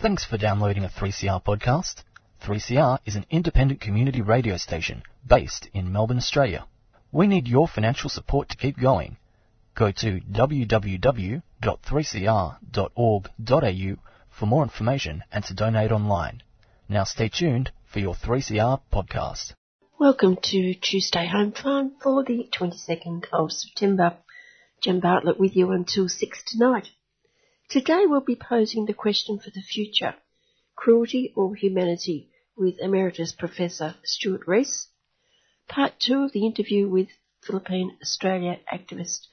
Thanks for downloading a 3CR podcast. 3CR is an independent community radio station based in Melbourne, Australia. We need your financial support to keep going. Go to www.3cr.org.au for more information and to donate online. Now stay tuned for your 3CR podcast. Welcome to Tuesday Home Farm for the 22nd of September. Jen Bartlett with you until 6 tonight. Today we'll be posing the question for the future, cruelty or humanity, with Emeritus Professor Stuart Rees. Part two of the interview with Philippine Australia activist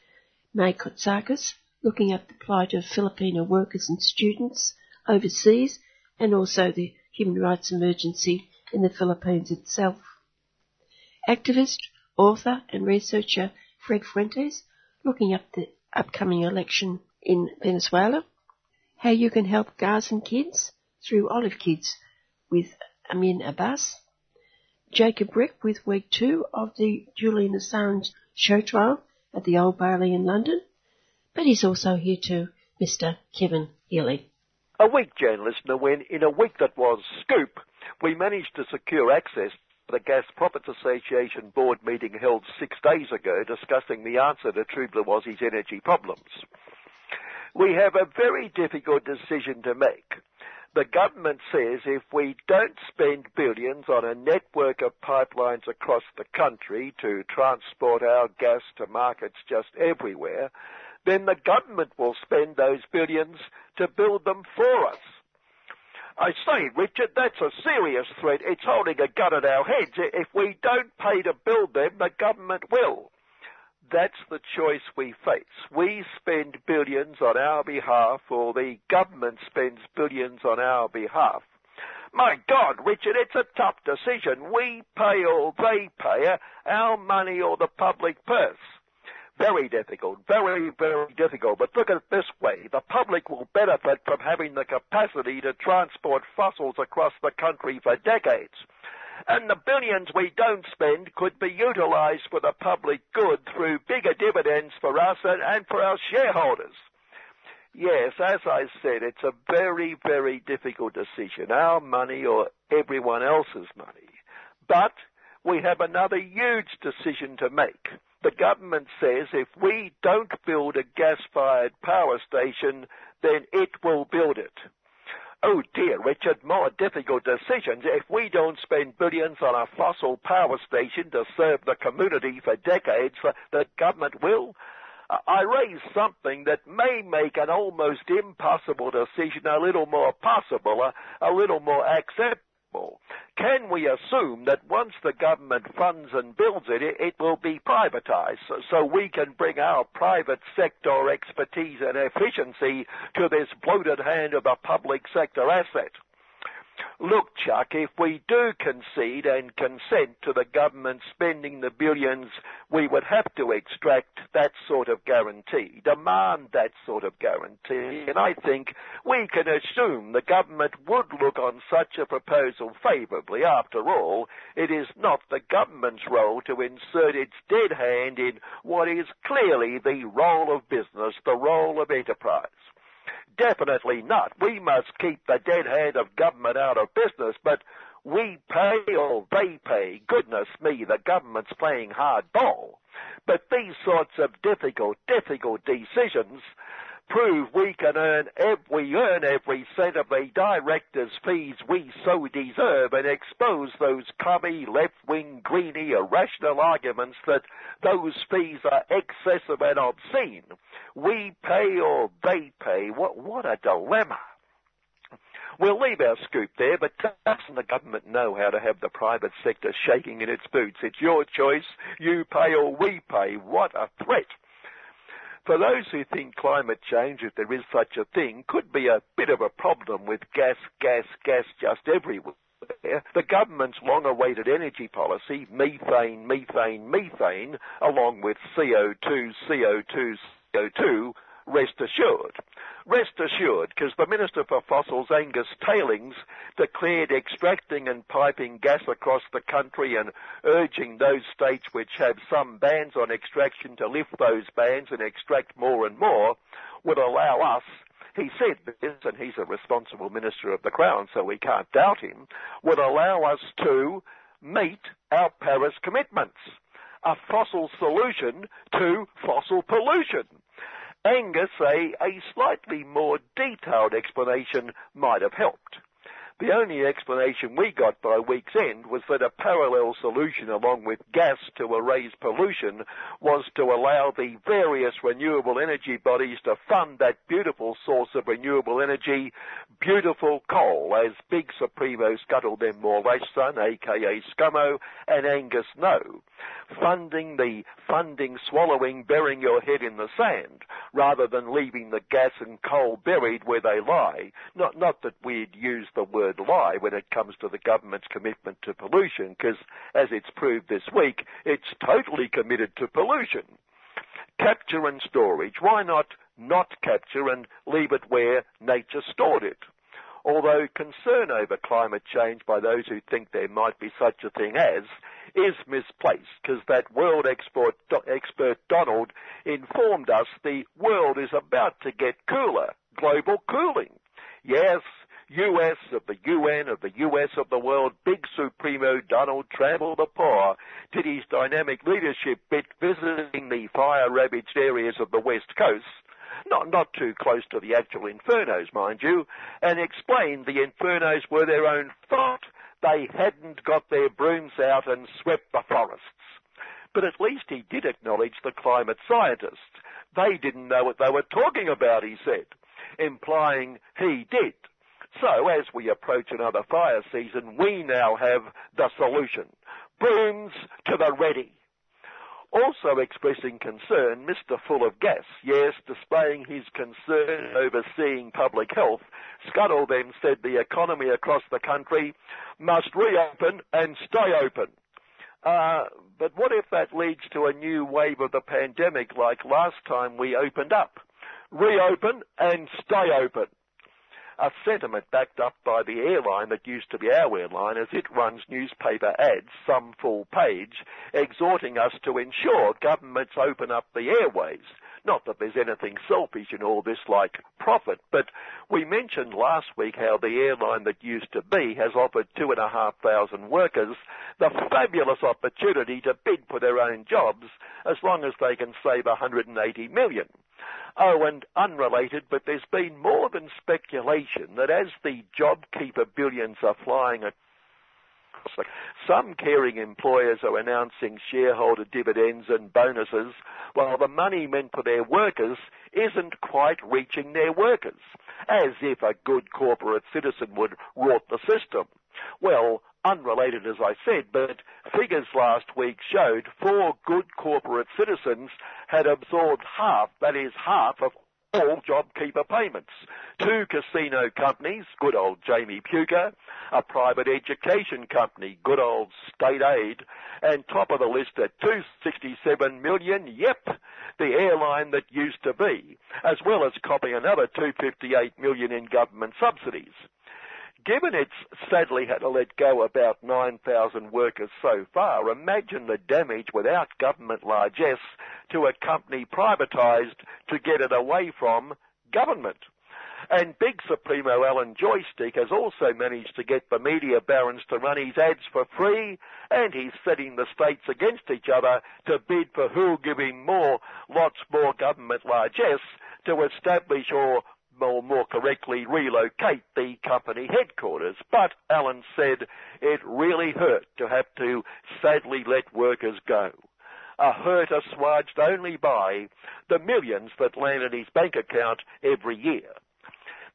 May Kotsakis, looking at the plight of Filipino workers and students overseas and also the human rights emergency in the Philippines itself. Activist, author and researcher Fred Fuentes looking at the upcoming election in Venezuela, how you can help Gazan kids through Olive Kids with Amin Abbas, Jacob Grech with week two of the Julian Assange show trial at the Old Bailey in London, but he's also here too, Mr. Kevin Healy. A week, Jan listener, when in a week that was scoop, we managed to secure access the Gas Profits Association board meeting held six days ago discussing the answer to True Blue Aussie's energy problems. We have a very difficult decision to make. The government says if we don't spend billions on a network of pipelines across the country to transport our gas to markets just everywhere, then the government will spend those billions to build them for us. I say, Richard, that's a serious threat. It's holding a gun at our heads. If we don't pay to build them, the government will. That's the choice we face. We spend billions on our behalf, or the government spends billions on our behalf. My God, Richard, it's a tough decision. We pay or they pay, our money or the public purse. Very difficult, very, very difficult. But look at it this way. The public will benefit from having the capacity to transport fossils across the country for decades and the billions we don't spend could be utilised for the public good through bigger dividends for us and, for our shareholders. Yes, as I said, it's a very, very difficult decision, our money or everyone else's money. But we have another huge decision to make. The government says if we don't build a gas-fired power station, then it will build it. Oh dear, Richard, more difficult decisions. If we don't spend billions on a fossil power station to serve the community for decades, uh, the government will. I raise something that may make an almost impossible decision a little more possible, a, a little more acceptable can we assume that once the government funds and builds it, it, it will be privatized so, so we can bring our private sector expertise and efficiency to this bloated hand of a public sector asset? Look, Chuck, if we do concede and consent to the government spending the billions, we would have to extract that sort of guarantee, demand that sort of guarantee, and I think we can assume the government would look on such a proposal favourably. After all, it is not the government's role to insert its dead hand in what is clearly the role of business, the role of enterprise. Definitely not. We must keep the dead hand of government out of business, but we pay or they pay. Goodness me, the government's playing hardball. But these sorts of difficult, difficult decisions prove we can earn we earn every cent of the directors' fees we so deserve and expose those crummy, left-wing, greeny, irrational arguments that those fees are excessive and obscene. We pay or they pay. What, what a dilemma. We'll leave our scoop there, but doesn't the government know how to have the private sector shaking in its boots? It's your choice. You pay or we pay. What a threat. For those who think climate change, if there is such a thing, could be a bit of a problem with gas, gas, gas just everywhere, the government's long-awaited energy policy, methane, methane, methane, along with CO2, CO2, CO2, rest assured. Rest assured, because the Minister for Fossils, Angus Tailings, declared extracting and piping gas across the country and urging those states which have some bans on extraction to lift those bans and extract more and more would allow us he said this, and he's a responsible minister of the Crown, so we can't doubt him, would allow us to meet our Paris commitments. A fossil solution to fossil pollution. Angus, a, a slightly more detailed explanation might have helped. The only explanation we got by week's end was that a parallel solution along with gas to erase pollution was to allow the various renewable energy bodies to fund that beautiful source of renewable energy, beautiful coal, as Big Supremo scuttled them more son, aka Scummo, and Angus know. Funding the funding swallowing, burying your head in the sand, rather than leaving the gas and coal buried where they lie. Not, not that we'd use the word word lie when it comes to the government's commitment to pollution, because as it's proved this week, it's totally committed to pollution. Capture and storage. Why not not capture and leave it where nature stored it? Although concern over climate change by those who think there might be such a thing as is misplaced because that world expert, expert Donald informed us the world is about to get cooler. Global cooling. Yes, US of the UN of the US of the world, Big Supremo Donald Trample the Paw did his dynamic leadership bit visiting the fire-ravaged areas of the West Coast, not, not too close to the actual infernos, mind you, and explained the infernos were their own fault. They hadn't got their brooms out and swept the forests. But at least he did acknowledge the climate scientists. They didn't know what they were talking about, he said, implying he did. So as we approach another fire season, we now have the solution. Brooms to the ready. Also expressing concern, Mr. Full of Gas, yes, displaying his concern overseeing public health, Scuttle then said the economy across the country must reopen and stay open. Uh, but what if that leads to a new wave of the pandemic like last time we opened up? Reopen and stay open a sentiment backed up by the airline that used to be our airline as it runs newspaper ads, some full page, exhorting us to ensure governments open up the airways. Not that there's anything selfish in all this like profit, but we mentioned last week how the airline that used to be has offered two and a half thousand workers the fabulous opportunity to bid for their own jobs as long as they can save 180 million. Oh, and unrelated, but there's been more than speculation that as the JobKeeper billions are flying some caring employers are announcing shareholder dividends and bonuses while the money meant for their workers isn't quite reaching their workers, as if a good corporate citizen would rot the system. Well, unrelated as I said, but figures last week showed four good corporate citizens had absorbed half, that is half of all JobKeeper payments. Two casino companies, good old Jamie Puka, a private education company, good old state aid, and top of the list at 267 million, yep, the airline that used to be, as well as copying another 258 million in government subsidies. Given it's sadly had to let go about 9,000 workers so far, imagine the damage without government largesse to a company privatised to get it away from government. And big Supremo Alan Joystick has also managed to get the media barons to run his ads for free, and he's setting the states against each other to bid for who'll give him more, lots more government largesse to establish or or more correctly relocate the company headquarters. But Alan said it really hurt to have to sadly let workers go. A hurt assuaged only by the millions that land in his bank account every year.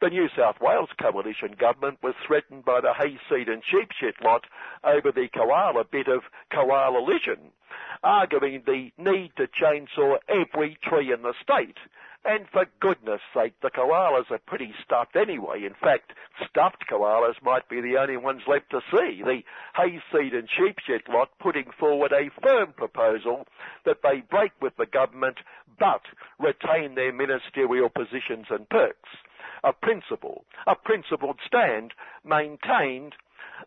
The New South Wales coalition government was threatened by the hayseed and sheep shit lot over the koala bit of koala-lition, arguing the need to chainsaw every tree in the state and for goodness sake, the koalas are pretty stuffed anyway. In fact, stuffed koalas might be the only ones left to see. The hayseed and sheepshed lot putting forward a firm proposal that they break with the government but retain their ministerial positions and perks. A principle, a principled stand maintained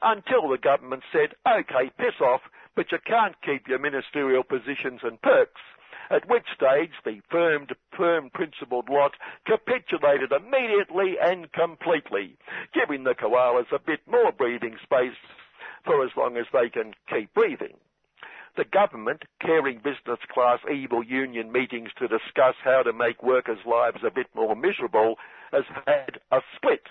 until the government said, okay, piss off, but you can't keep your ministerial positions and perks at which stage the firm, firm principled lot capitulated immediately and completely, giving the koalas a bit more breathing space for as long as they can keep breathing. The government, caring business class evil union meetings to discuss how to make workers' lives a bit more miserable, has had a split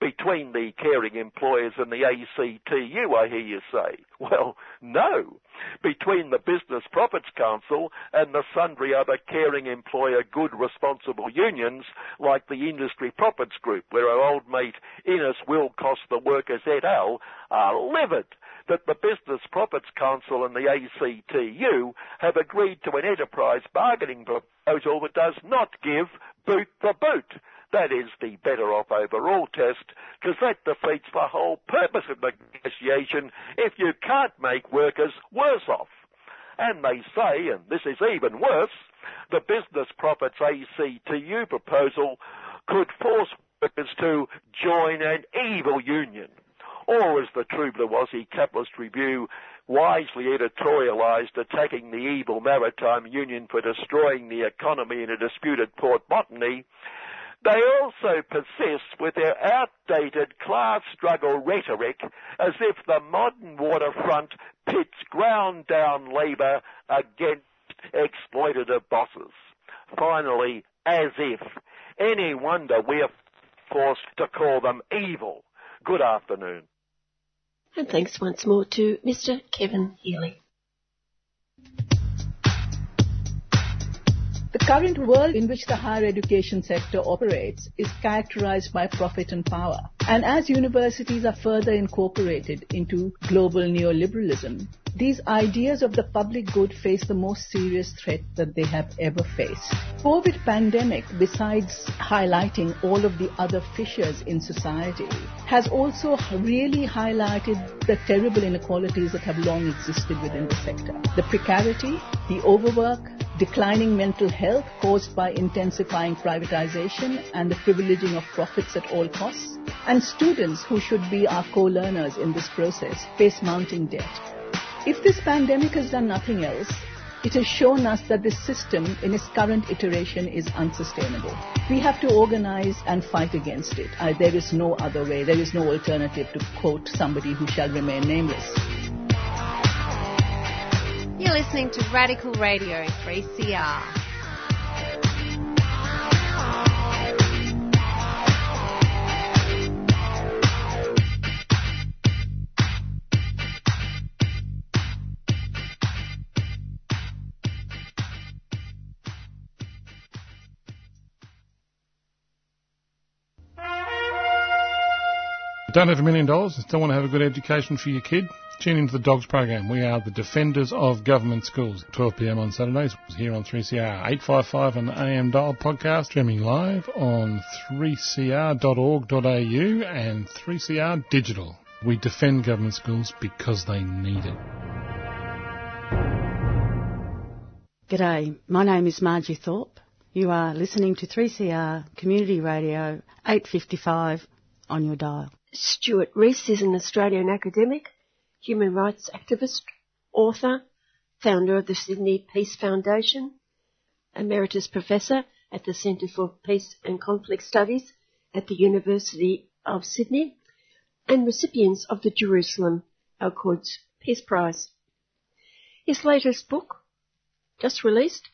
between the caring employers and the ACTU, I hear you say. Well, no. Between the Business Profits Council and the sundry other caring employer good responsible unions like the Industry Profits Group, where our old mate Innes will cost the workers et al. are livid that the Business Profits Council and the ACTU have agreed to an enterprise bargaining proposal that does not give boot the boot. That is the better off overall test, because that defeats the whole purpose of negotiation if you can't make workers worse off. And they say, and this is even worse, the Business Profits ACTU proposal could force workers to join an evil union or as the True Blue Aussie Capitalist Review wisely editorialised, attacking the evil maritime union for destroying the economy in a disputed port botany, they also persist with their outdated class struggle rhetoric as if the modern waterfront pits ground down labour against exploitative bosses. Finally, as if. Any wonder we're forced to call them evil. Good afternoon. And thanks once more to Mr. Kevin Healy. The current world in which the higher education sector operates is characterized by profit and power. And as universities are further incorporated into global neoliberalism, these ideas of the public good face the most serious threat that they have ever faced. COVID pandemic, besides highlighting all of the other fissures in society, has also really highlighted the terrible inequalities that have long existed within the sector. The precarity, the overwork, declining mental health caused by intensifying privatization and the privileging of profits at all costs, and students who should be our co-learners in this process face mounting debt. If this pandemic has done nothing else, it has shown us that this system in its current iteration is unsustainable. We have to organize and fight against it. Uh, there is no other way. There is no alternative to quote somebody who shall remain nameless. You're listening to Radical Radio 3CR. Don't have a million dollars and still want to have a good education for your kid? Tune into the Dogs program. We are the defenders of government schools. 12 p.m. on Saturdays here on 3CR 855 and AM dial podcast streaming live on 3cr.org.au and 3CR digital. We defend government schools because they need it. G'day, my name is Margie Thorpe. You are listening to 3CR Community Radio 855 on your dial. Stuart Rees is an Australian academic, human rights activist, author, founder of the Sydney Peace Foundation, emeritus professor at the Centre for Peace and Conflict Studies at the University of Sydney, and recipients of the Jerusalem Al-Quds Peace Prize. His latest book, just released,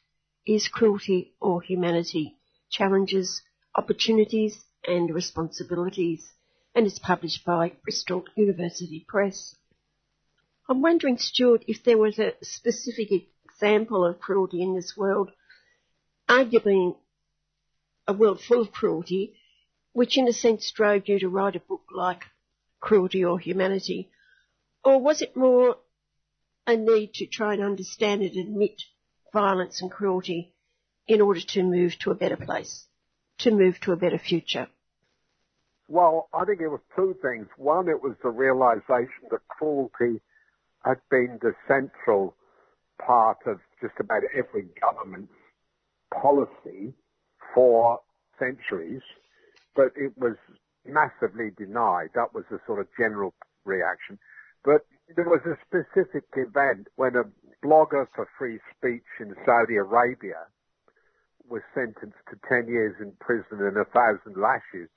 is Cruelty or Humanity, Challenges, Opportunities and Responsibilities and is published by Bristol University Press. I'm wondering, Stuart, if there was a specific example of cruelty in this world, arguably a world full of cruelty, which in a sense drove you to write a book like Cruelty or Humanity? Or was it more a need to try and understand and admit violence and cruelty in order to move to a better place, to move to a better future? Well, I think it was two things. One, it was the realization that cruelty had been the central part of just about every government's policy for centuries, but it was massively denied. That was the sort of general reaction. But there was a specific event when a, blogger for free speech in Saudi Arabia was sentenced to 10 years in prison and a thousand lashes.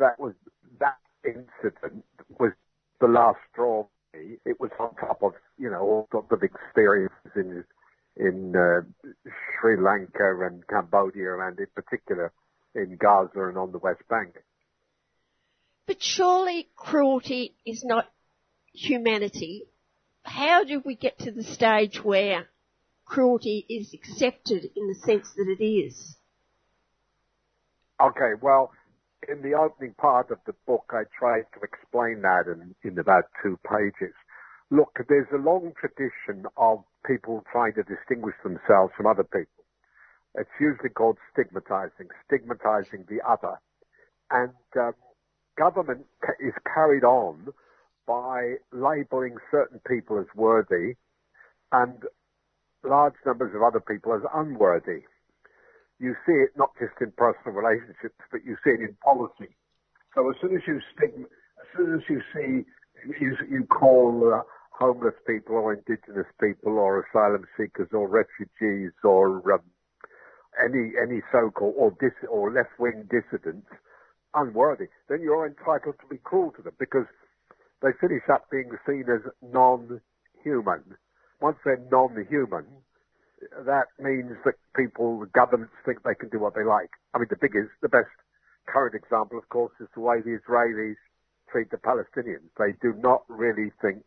That was, that incident was the last straw. It was on top of, you know, all sorts of experiences in, in uh, Sri Lanka and Cambodia and in particular in Gaza and on the West Bank. But surely cruelty is not humanity. How do we get to the stage where cruelty is accepted in the sense that it is? Okay, well, in the opening part of the book, I tried to explain that in, in about two pages. Look, there's a long tradition of people trying to distinguish themselves from other people. It's usually called stigmatizing, stigmatizing the other. And um, government is carried on by labeling certain people as worthy and large numbers of other people as unworthy. You see it not just in personal relationships, but you see it in policy. So as soon as you stigma, as soon as you see, you, you call uh, homeless people or indigenous people or asylum seekers or refugees or um, any any so-called or dis- or left-wing dissidents unworthy, then you're entitled to be cruel to them because they finish up being seen as non-human. Once they're non-human, that means that people, the governments think they can do what they like. I mean, the biggest, the best current example, of course, is the way the Israelis treat the Palestinians. They do not really think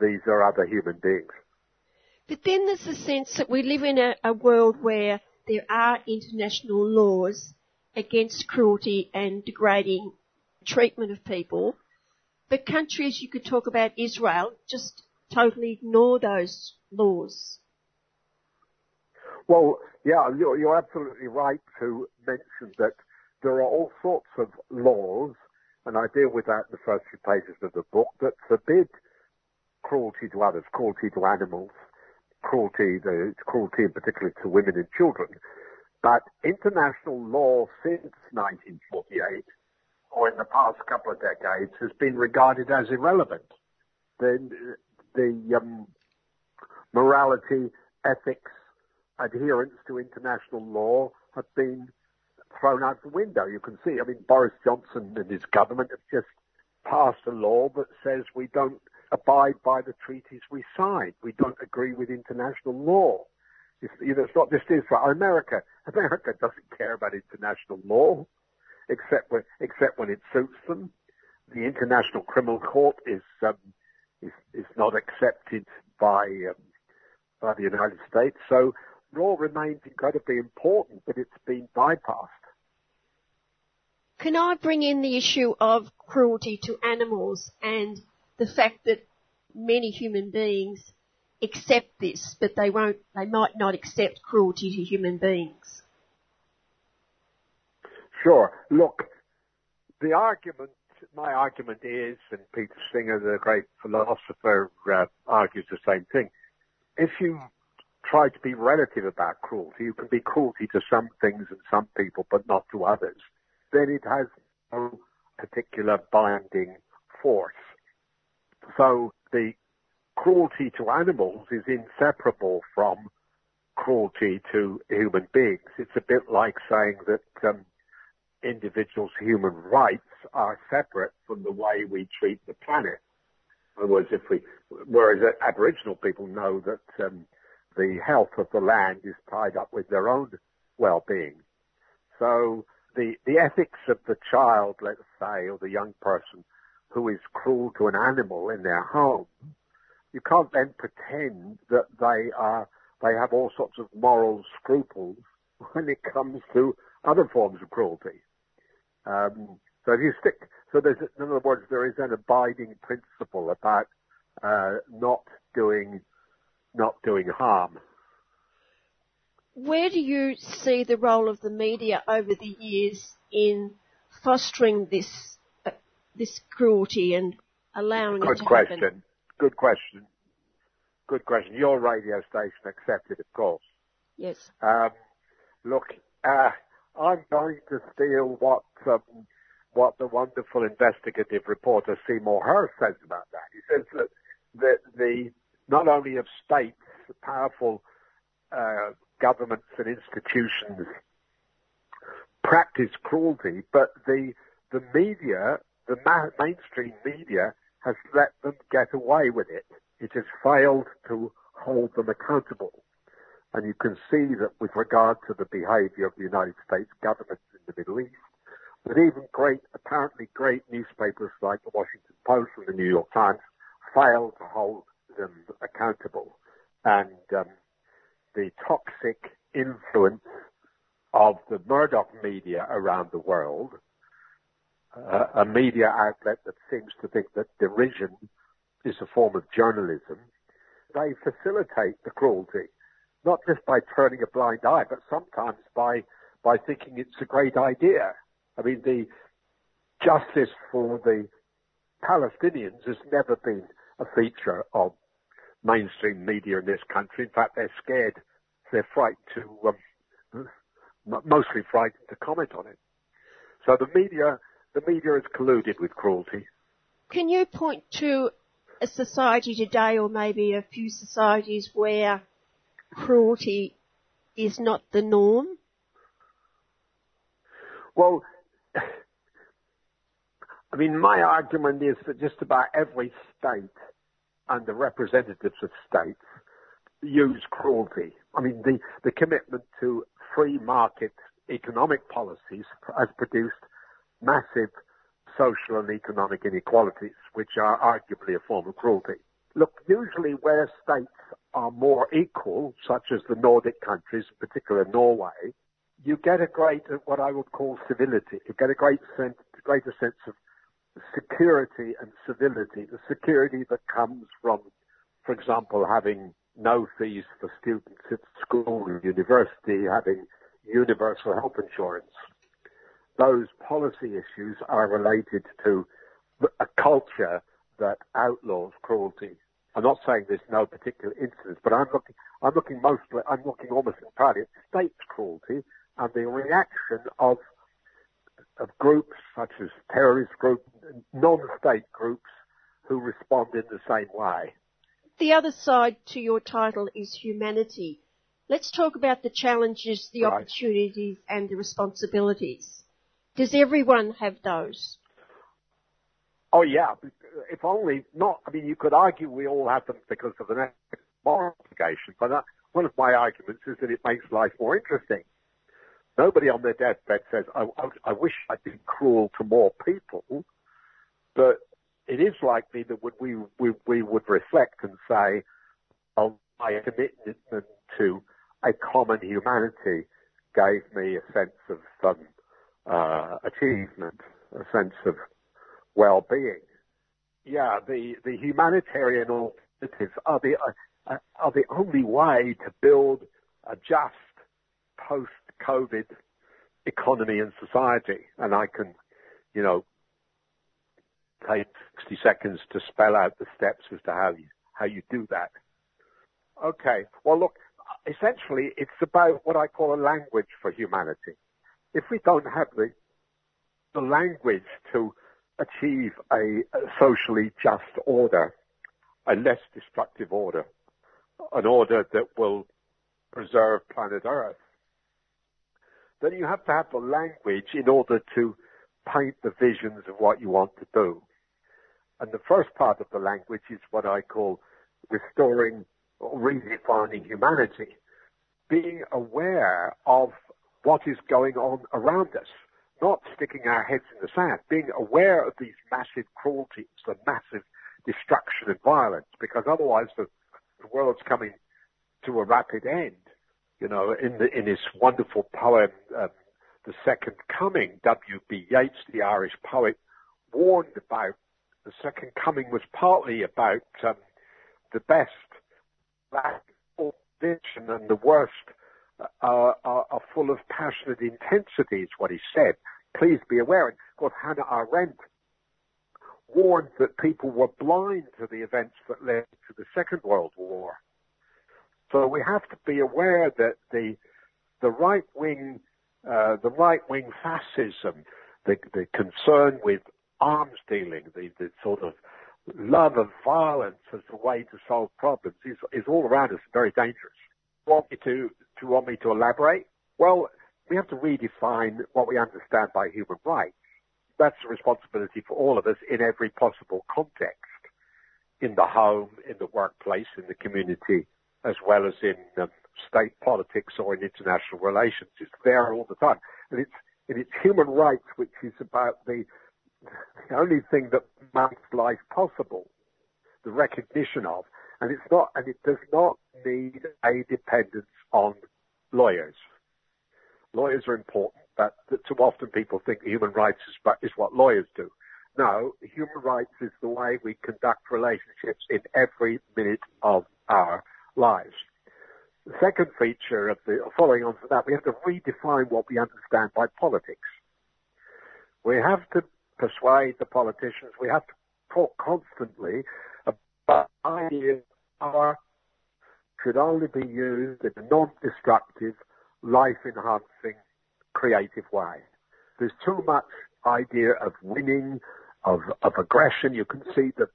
these are other human beings. But then there's the sense that we live in a, a world where there are international laws against cruelty and degrading treatment of people. But countries, you could talk about Israel, just totally ignore those laws. Well, yeah, you're, you're absolutely right to mention that there are all sorts of laws, and I deal with that in the first few pages of the book, that forbid cruelty to others, cruelty to animals, cruelty, the cruelty in particular to women and children. But international law since 1948, or in the past couple of decades, has been regarded as irrelevant. The, the um, morality, ethics, adherence to international law have been thrown out the window. You can see, I mean, Boris Johnson and his government have just passed a law that says we don't abide by the treaties we sign. We don't agree with international law. It's, you know, it's not just Israel. America, America doesn't care about international law, except when, except when it suits them. The International Criminal Court is um, is, is not accepted by um, by the United States. So law remains incredibly important, but it's been bypassed. Can I bring in the issue of cruelty to animals and the fact that many human beings accept this, but they won't, they might not accept cruelty to human beings? Sure. Look, the argument, my argument is, and Peter Singer, the great philosopher, uh, argues the same thing. If you try to be relative about cruelty. You can be cruelty to some things and some people, but not to others. Then it has no particular binding force. So the cruelty to animals is inseparable from cruelty to human beings. It's a bit like saying that um, individuals' human rights are separate from the way we treat the planet. In other words, if we, whereas Aboriginal people know that um, the health of the land is tied up with their own well-being. So the, the ethics of the child, let's say, or the young person who is cruel to an animal in their home, you can't then pretend that they are, they have all sorts of moral scruples when it comes to other forms of cruelty. Um, so if you stick, so there's, in other words, there is an abiding principle about uh, not doing not doing harm. Where do you see the role of the media over the years in fostering this uh, this cruelty and allowing Good it to question. happen? Good question. Good question. Your radio station accepted, of course. Yes. Um, look, uh, I'm going to steal what um, what the wonderful investigative reporter Seymour Hersh says about that. He says that the, the not only have states powerful uh, governments and institutions practice cruelty, but the the media, the ma- mainstream media, has let them get away with it. It has failed to hold them accountable. And you can see that with regard to the behavior of the United States government in the Middle East, that even great, apparently great newspapers like the Washington Post and the New York Times fail to hold them accountable. And um, the toxic influence of the Murdoch media around the world, uh, a media outlet that seems to think that derision is a form of journalism, they facilitate the cruelty, not just by turning a blind eye, but sometimes by by thinking it's a great idea. I mean, the justice for the Palestinians has never been a feature of mainstream media in this country. In fact, they're scared, they're frightened to, um, mostly frightened to comment on it. So the media, the media has colluded with cruelty. Can you point to a society today or maybe a few societies where cruelty is not the norm? Well, I mean, my argument is that just about every state and the representatives of states use cruelty. I mean, the, the commitment to free market economic policies has produced massive social and economic inequalities, which are arguably a form of cruelty. Look, usually where states are more equal, such as the Nordic countries, in particular Norway, you get a great, what I would call civility. You get a great sense, greater sense of security and civility. The security that comes from, for example, having no fees for students at school and university, having universal health insurance. Those policy issues are related to a culture that outlaws cruelty. I'm not saying there's no particular instance, but I'm looking, I'm looking mostly, I'm looking almost entirely at state cruelty and the reaction of of groups such as terrorist groups, non-state groups who respond in the same way. The other side to your title is humanity. Let's talk about the challenges, the right. opportunities, and the responsibilities. Does everyone have those? Oh yeah, if only not. I mean, you could argue we all have them because of the moral obligation, but uh, one of my arguments is that it makes life more interesting. Nobody on their deathbed says, I, I, I wish I'd been cruel to more people, but it is likely that we, we, we would reflect and say, oh, my commitment to a common humanity gave me a sense of um, uh, achievement, a sense of well-being. Yeah, the, the humanitarian alternatives are the, uh, are the only way to build a just post COVID economy and society. And I can, you know, take 60 seconds to spell out the steps as to how you, how you do that. Okay. Well, look, essentially it's about what I call a language for humanity. If we don't have the, the language to achieve a, a socially just order, a less destructive order, an order that will preserve planet Earth, then you have to have the language in order to paint the visions of what you want to do. And the first part of the language is what I call restoring or redefining humanity. Being aware of what is going on around us, not sticking our heads in the sand, being aware of these massive cruelties, the massive destruction and violence, because otherwise the, the world's coming to a rapid end. You know, in the, in his wonderful poem, um, The Second Coming, W.B. Yeats, the Irish poet, warned about the Second Coming was partly about um, the best lack of vision and the worst uh, are, are, full of passionate intensity, is what he said. Please be aware. And of course, Hannah Arendt warned that people were blind to the events that led to the Second World War. So we have to be aware that the the right wing uh, the right wing fascism, the, the concern with arms dealing, the, the sort of love of violence as a way to solve problems is, is all around us very dangerous. Want me to, to want me to elaborate? Well, we have to redefine what we understand by human rights. That's a responsibility for all of us in every possible context. In the home, in the workplace, in the community, as well as in um, state politics or in international relations. It's there all the time. And it's, and it's human rights which is about the, the only thing that makes life possible, the recognition of. And it's not, and it does not need a dependence on lawyers. Lawyers are important, but too often people think human rights is, is what lawyers do. No, human rights is the way we conduct relationships in every minute of our lives. The second feature of the, following on from that, we have to redefine what we understand by politics. We have to persuade the politicians, we have to talk constantly about ideas power should only be used in a non-destructive, life-enhancing, creative way. There's too much idea of winning, of, of aggression. You can see the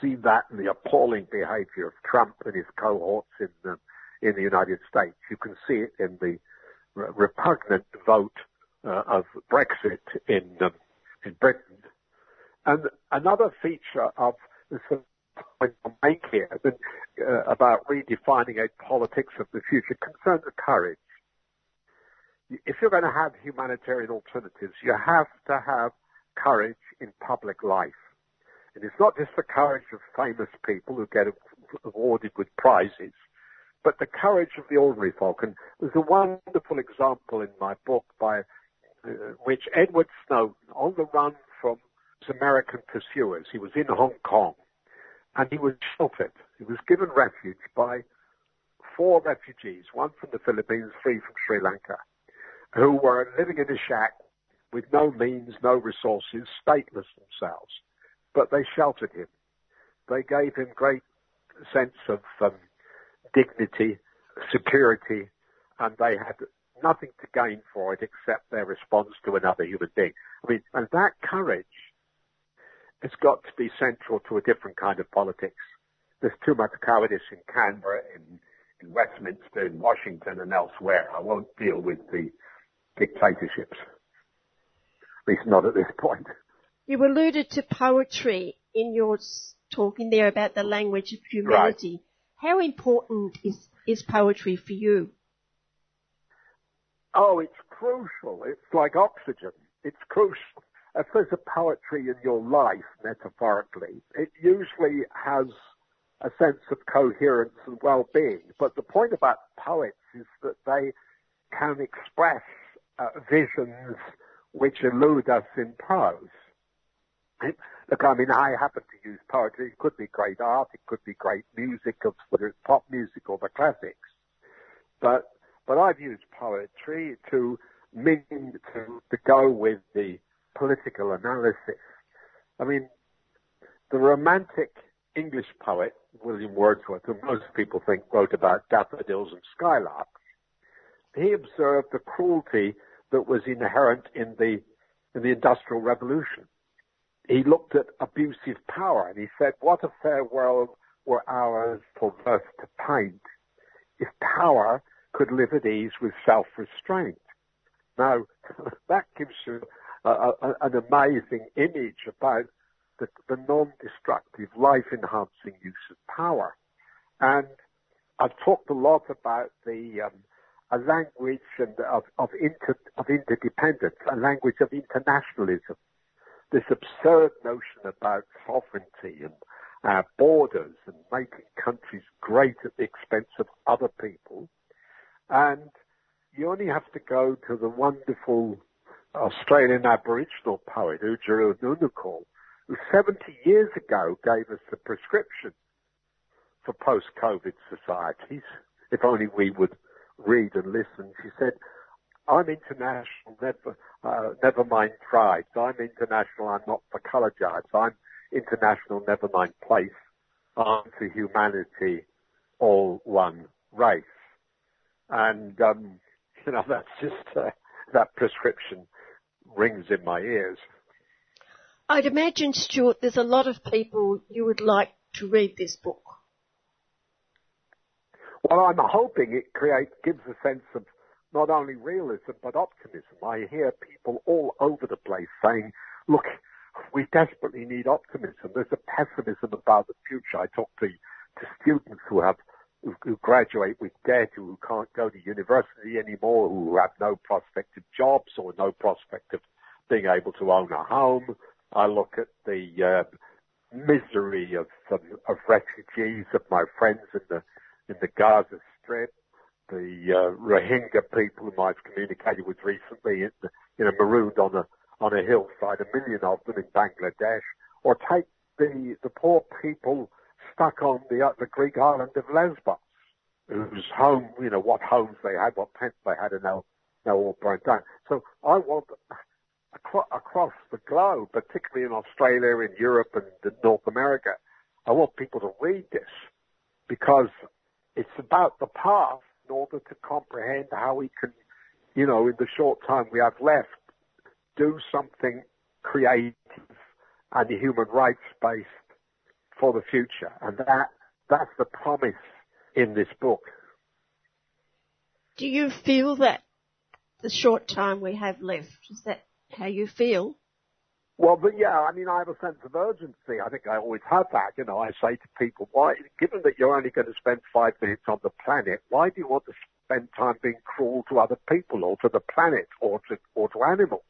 see that in the appalling behaviour of Trump and his cohorts in the in the United States. You can see it in the repugnant vote uh, of Brexit in um, in Britain. And another feature of the point I make here uh, about redefining a politics of the future concerns courage. If you're going to have humanitarian alternatives, you have to have courage in public life. And it's not just the courage of famous people who get awarded with prizes, but the courage of the ordinary folk. And there's a wonderful example in my book by uh, which Edward Snowden, on the run from his American pursuers, he was in Hong Kong, and he was sheltered. He was given refuge by four refugees, one from the Philippines, three from Sri Lanka, who were living in a shack with no means, no resources, stateless themselves. But they sheltered him. They gave him great sense of um, dignity, security, and they had nothing to gain for it except their response to another human being. I mean, and that courage has got to be central to a different kind of politics. There's too much cowardice in Canberra, in, in Westminster, in Washington, and elsewhere. I won't deal with the dictatorships. At least not at this point. You alluded to poetry in your talking there about the language of humanity. Right. How important is, is poetry for you? Oh, it's crucial. It's like oxygen. It's crucial. If there's a poetry in your life, metaphorically, it usually has a sense of coherence and well-being. But the point about poets is that they can express uh, visions which elude us in prose. Look, I mean, I happen to use poetry. It could be great art. It could be great music, whether it's pop music or the classics. But but I've used poetry to mean to, to go with the political analysis. I mean, the romantic English poet, William Wordsworth, who most people think wrote about daffodils and skylarks, he observed the cruelty that was inherent in the, in the Industrial Revolution. He looked at abusive power and he said, what a fair world were ours for verse to paint if power could live at ease with self-restraint. Now, that gives you a, a, an amazing image about the, the non-destructive, life-enhancing use of power. And I've talked a lot about the um, a language and of, of, inter, of interdependence, a language of internationalism. This absurd notion about sovereignty and uh, borders and making countries great at the expense of other people and you only have to go to the wonderful Australian Aboriginal poet, Oodgeroo Noonuccal, who 70 years ago gave us the prescription for post-COVID societies. If only we would read and listen. She said, I'm international, never, uh, never mind tribes. I'm international, I'm not for colour jibes. I'm international, never mind place. I'm for humanity, all one race. And, um, you know, that's just, uh, that prescription rings in my ears. I'd imagine, Stuart, there's a lot of people you would like to read this book. Well, I'm hoping it creates, gives a sense of not only realism but optimism. I hear people all over the place saying, look, we desperately need optimism. There's a pessimism about the future. I talk to, to students who have who, graduate with debt, who can't go to university anymore, who have no prospect of jobs or no prospect of being able to own a home. I look at the uh, misery of, of of refugees, of my friends in the in the Gaza Strip, the uh, Rohingya people whom I've communicated with recently, you know, marooned on a on a hillside, a million of them in Bangladesh, or take the the poor people stuck on the uh, the Greek island of Lesbos, whose home, you know, what homes they had, what tents they had, and now now all burnt down. So I want acro- across the globe, particularly in Australia, in Europe, and in North America, I want people to read this because it's about the past in order to comprehend how we can, you know, in the short time we have left, do something creative and human rights based for the future. And that, that's the promise in this book. Do you feel that the short time we have left, is that how you feel? Well, but yeah, I mean, I have a sense of urgency. I think I always have that. You know, I say to people, why, given that you're only going to spend five minutes on the planet, why do you want to spend time being cruel to other people or to the planet or to, or to animals?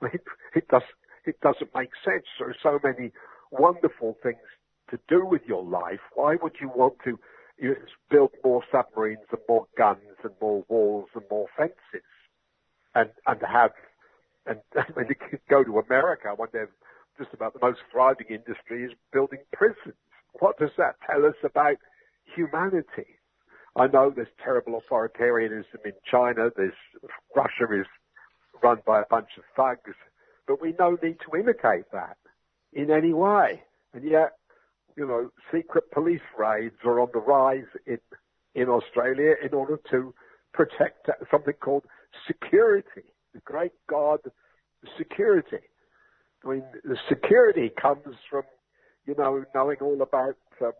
I mean, it does, it doesn't make sense. There are so many wonderful things to do with your life. Why would you want to you build more submarines and more guns and more walls and more fences and, and have and when you go to America, when they're just about the most thriving industry is building prisons. What does that tell us about humanity? I know there's terrible authoritarianism in China. There's Russia is run by a bunch of thugs, but we no need to imitate that in any way. And yet, you know, secret police raids are on the rise in in Australia in order to protect something called security the great God security. I mean, the security comes from, you know, knowing all about um,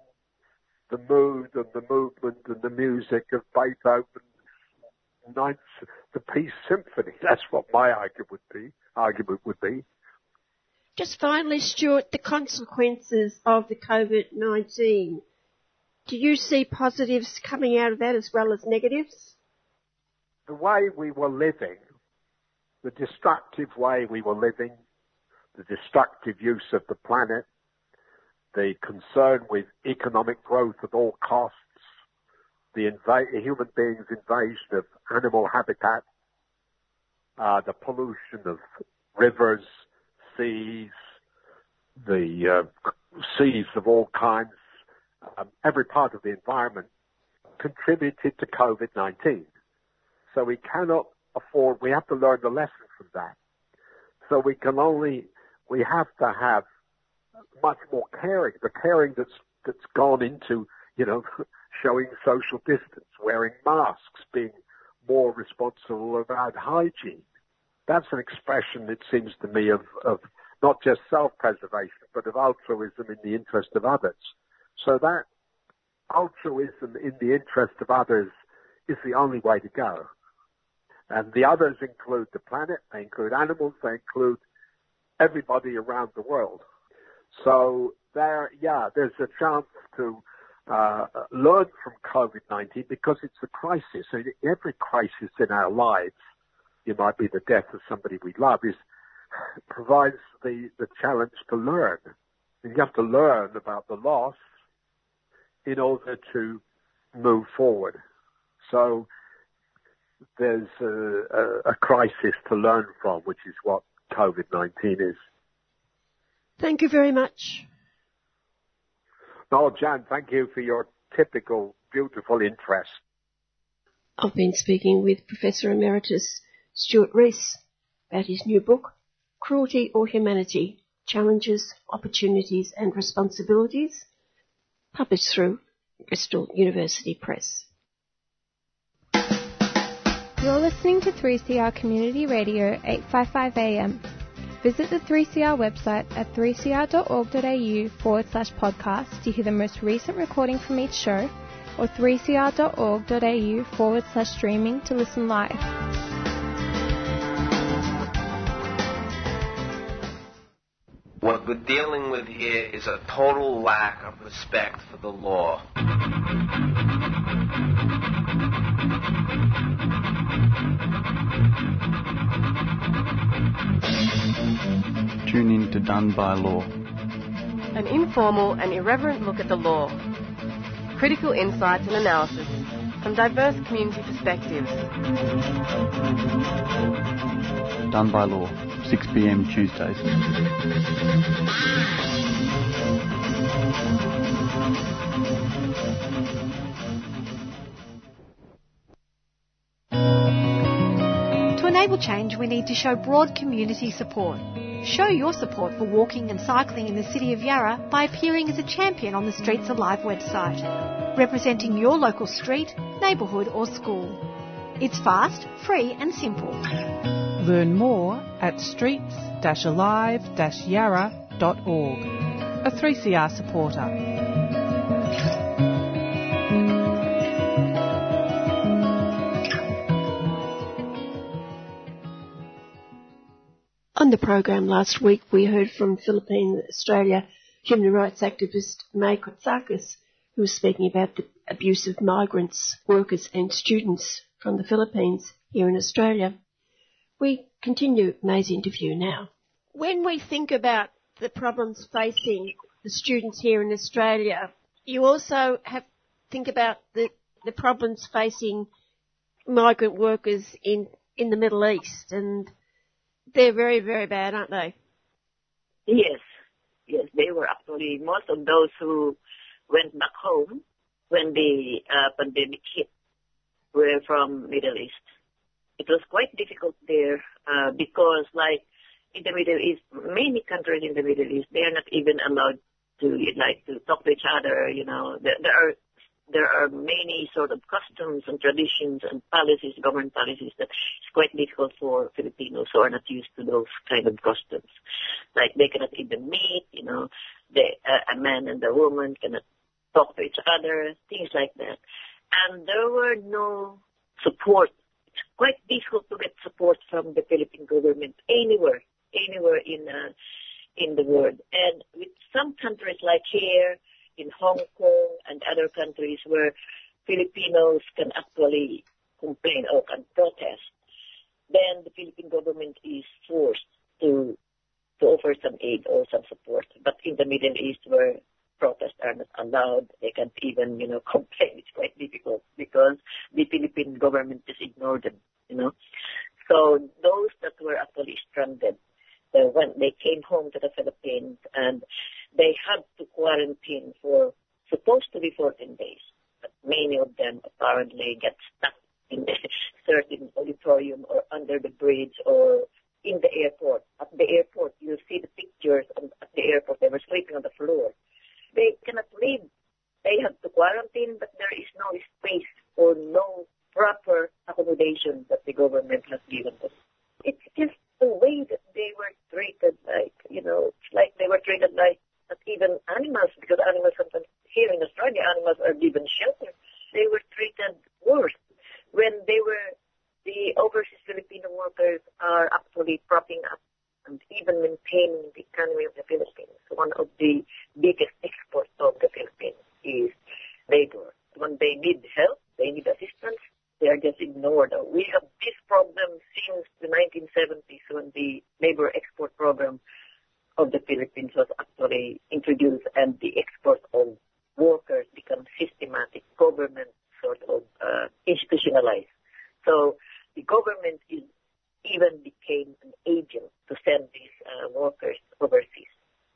the mood and the movement and the music of Beethoven, Ninth, the Peace Symphony. That's what my argument would be. Argument would be. Just finally, Stuart, the consequences of the COVID-19. Do you see positives coming out of that as well as negatives? The way we were living the destructive way we were living, the destructive use of the planet, the concern with economic growth at all costs, the inv- human beings' invasion of animal habitat, uh, the pollution of rivers, seas, the uh, seas of all kinds, um, every part of the environment contributed to COVID-19. So we cannot afford, we have to learn the lesson from that. So we can only, we have to have much more caring, the caring that's, that's gone into, you know, showing social distance, wearing masks, being more responsible about hygiene. That's an expression, it seems to me, of, of not just self-preservation, but of altruism in the interest of others. So that altruism in the interest of others is the only way to go. And the others include the planet, they include animals, they include everybody around the world. So there, yeah, there's a chance to uh, learn from COVID-19 because it's a crisis. So every crisis in our lives, it might be the death of somebody we love, is provides the, the challenge to learn. And you have to learn about the loss in order to move forward. So there's a, a, a crisis to learn from, which is what COVID-19 is. Thank you very much. No, Jan, thank you for your typical beautiful interest. I've been speaking with Professor Emeritus Stuart Rees about his new book, Cruelty or Humanity, Challenges, Opportunities and Responsibilities, published through Bristol University Press. You're listening to 3CR Community Radio 855 AM. Visit the 3CR website at 3cr.org.au forward slash podcast to hear the most recent recording from each show or 3cr.org.au forward slash streaming to listen live. What we're dealing with here is a total lack of respect for the law. Tune in to Done by Law. An informal and irreverent look at the law. Critical insights and analysis from diverse community perspectives. Done by Law, 6 pm Tuesdays. Enable change, we need to show broad community support. Show your support for walking and cycling in the City of Yarra by appearing as a champion on the Streets Alive website, representing your local street, neighbourhood or school. It's fast, free and simple. Learn more at streets-alive-yarra.org. A 3CR supporter. On the program last week, we heard from Philippine Australia human rights activist May Kotsakis, who was speaking about the abuse of migrants, workers and students from the Philippines here in Australia. We continue May's interview now. When we think about the problems facing the students here in Australia, you also have to think about the, the problems facing migrant workers in, in the Middle East and they're very, very bad, aren't they? Yes, yes, they were actually most of those who went back home when the uh, pandemic hit were from Middle East. It was quite difficult there uh, because, like in the Middle East, many countries in the Middle East, they are not even allowed to like to talk to each other. You know, there, there are there are many sort of customs and traditions and policies, government policies that it's quite difficult for Filipinos who are not used to those kind of customs. Like they cannot even meet, you know, they, uh, a man and a woman cannot talk to each other, things like that. And there were no support. It's quite difficult to get support from the Philippine government anywhere, anywhere in uh, in the world. And with some countries like here, in Hong Kong and other countries where Filipinos can actually complain or can protest, then the Philippine government is forced to to offer some aid or some support. But in the Middle East where protests are not allowed, they can't even, you know, complain. It's quite difficult because the Philippine government just ignored them, you know. So those that were actually stranded, uh, when they came home to the Philippines and they had to quarantine for supposed to be 14 days, but many of them apparently get stuck in a certain auditorium or under the bridge or in the airport. At the airport, you see the pictures at the airport. They were sleeping on the floor. They cannot leave. They have to quarantine, but there is no space or no proper accommodation that the government has given them. It's just the way that they were treated, like, you know, it's like they were treated like not even animals, because animals sometimes here in Australia, animals are given shelter. They were treated worse when they were the overseas Filipino workers are actually propping up and even maintaining the economy of the Philippines. One of the biggest exports of the Philippines is labor. When they need help, they need assistance, they are just ignored. We have this problem since the 1970s when the labor export program of the Philippines was actually introduced and the export of workers become systematic, government sort of uh, institutionalized. So the government is, even became an agent to send these uh, workers overseas,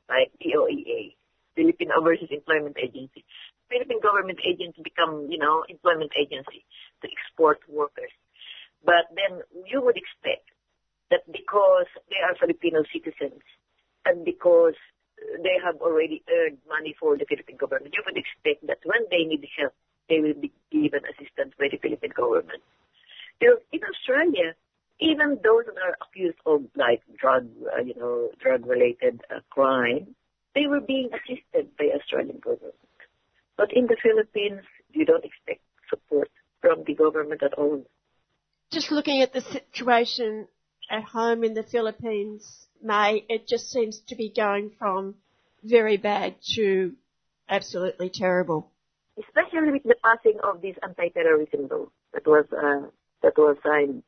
like POEA, Philippine Overseas Employment Agency. Philippine government agents become, you know, employment agency to export workers. But then you would expect that because they are Filipino citizens and because they have already earned money for the Philippine government, you would expect that when they need help, they will be given assistance by the Philippine government. Know, in Australia, even those that are accused of like drug, uh, you know, drug-related uh, crime, they were being assisted by Australian government. But in the Philippines, you don't expect support from the government at all. Just looking at the situation at home in the Philippines, May, it just seems to be going from very bad to absolutely terrible. Especially with the passing of this anti-terrorism law that was uh, that was signed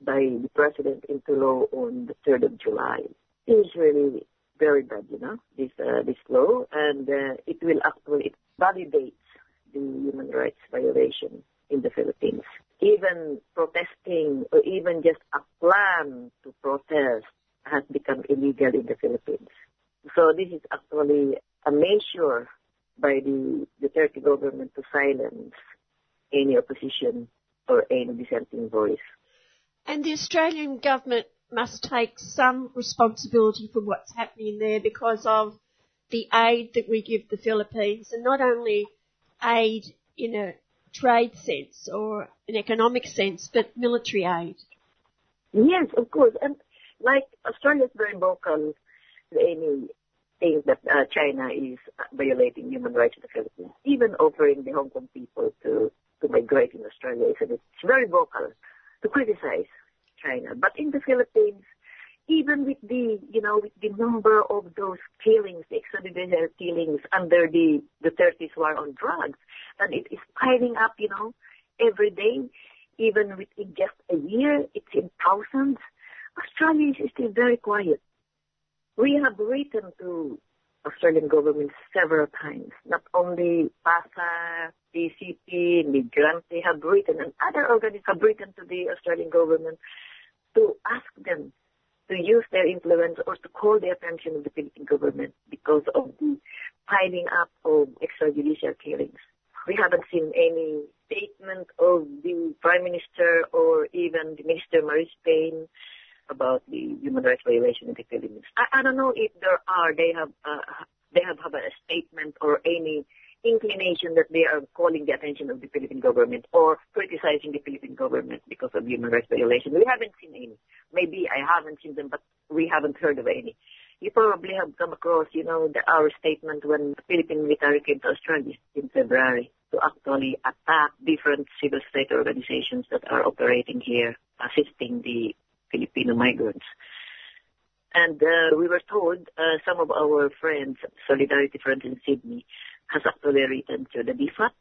by the president into law on the 3rd of July. It is really very bad, you know, this uh, this law, and uh, it will actually it validates the human rights violation in the Philippines. Even protesting or even just a plan to protest has become illegal in the Philippines. So this is actually a measure by the Duterte government to silence any opposition or any dissenting voice. And the Australian government must take some responsibility for what's happening there because of the aid that we give the Philippines and not only aid in a trade sense or an economic sense, but military aid. Yes, of course. And like Australia is very vocal any things that uh, China is violating human rights in the Philippines, even offering the Hong Kong people to, to migrate in Australia. It's, it's very vocal to criticize China. But in the Philippines, even with the, you know, with the number of those killings, the extrajudicial killings under the, the Duterte's war on drugs, and it is piling up, you know, every day, even within just a year, it's in thousands. Australia is still very quiet. We have written to Australian government several times. Not only PASA, PCP, Migrante have written, and other organizations have written to the Australian government to ask them to use their influence or to call the attention of the Philippine government because of the piling up of extrajudicial killings. We haven't seen any statement of the Prime Minister or even the Minister Marise Payne about the human rights violation in the Philippines. I, I don't know if there are. They have uh, they have, have a statement or any inclination that they are calling the attention of the Philippine government or criticizing the Philippine government because of human rights violation. We haven't seen any. Maybe I haven't seen them, but we haven't heard of any. You probably have come across, you know, the, our statement when the Philippine military came to Australia in February to actually attack different civil state organizations that are operating here, assisting the Filipino migrants. And uh, we were told, uh, some of our friends, Solidarity Friends in Sydney, has actually written to the DFAT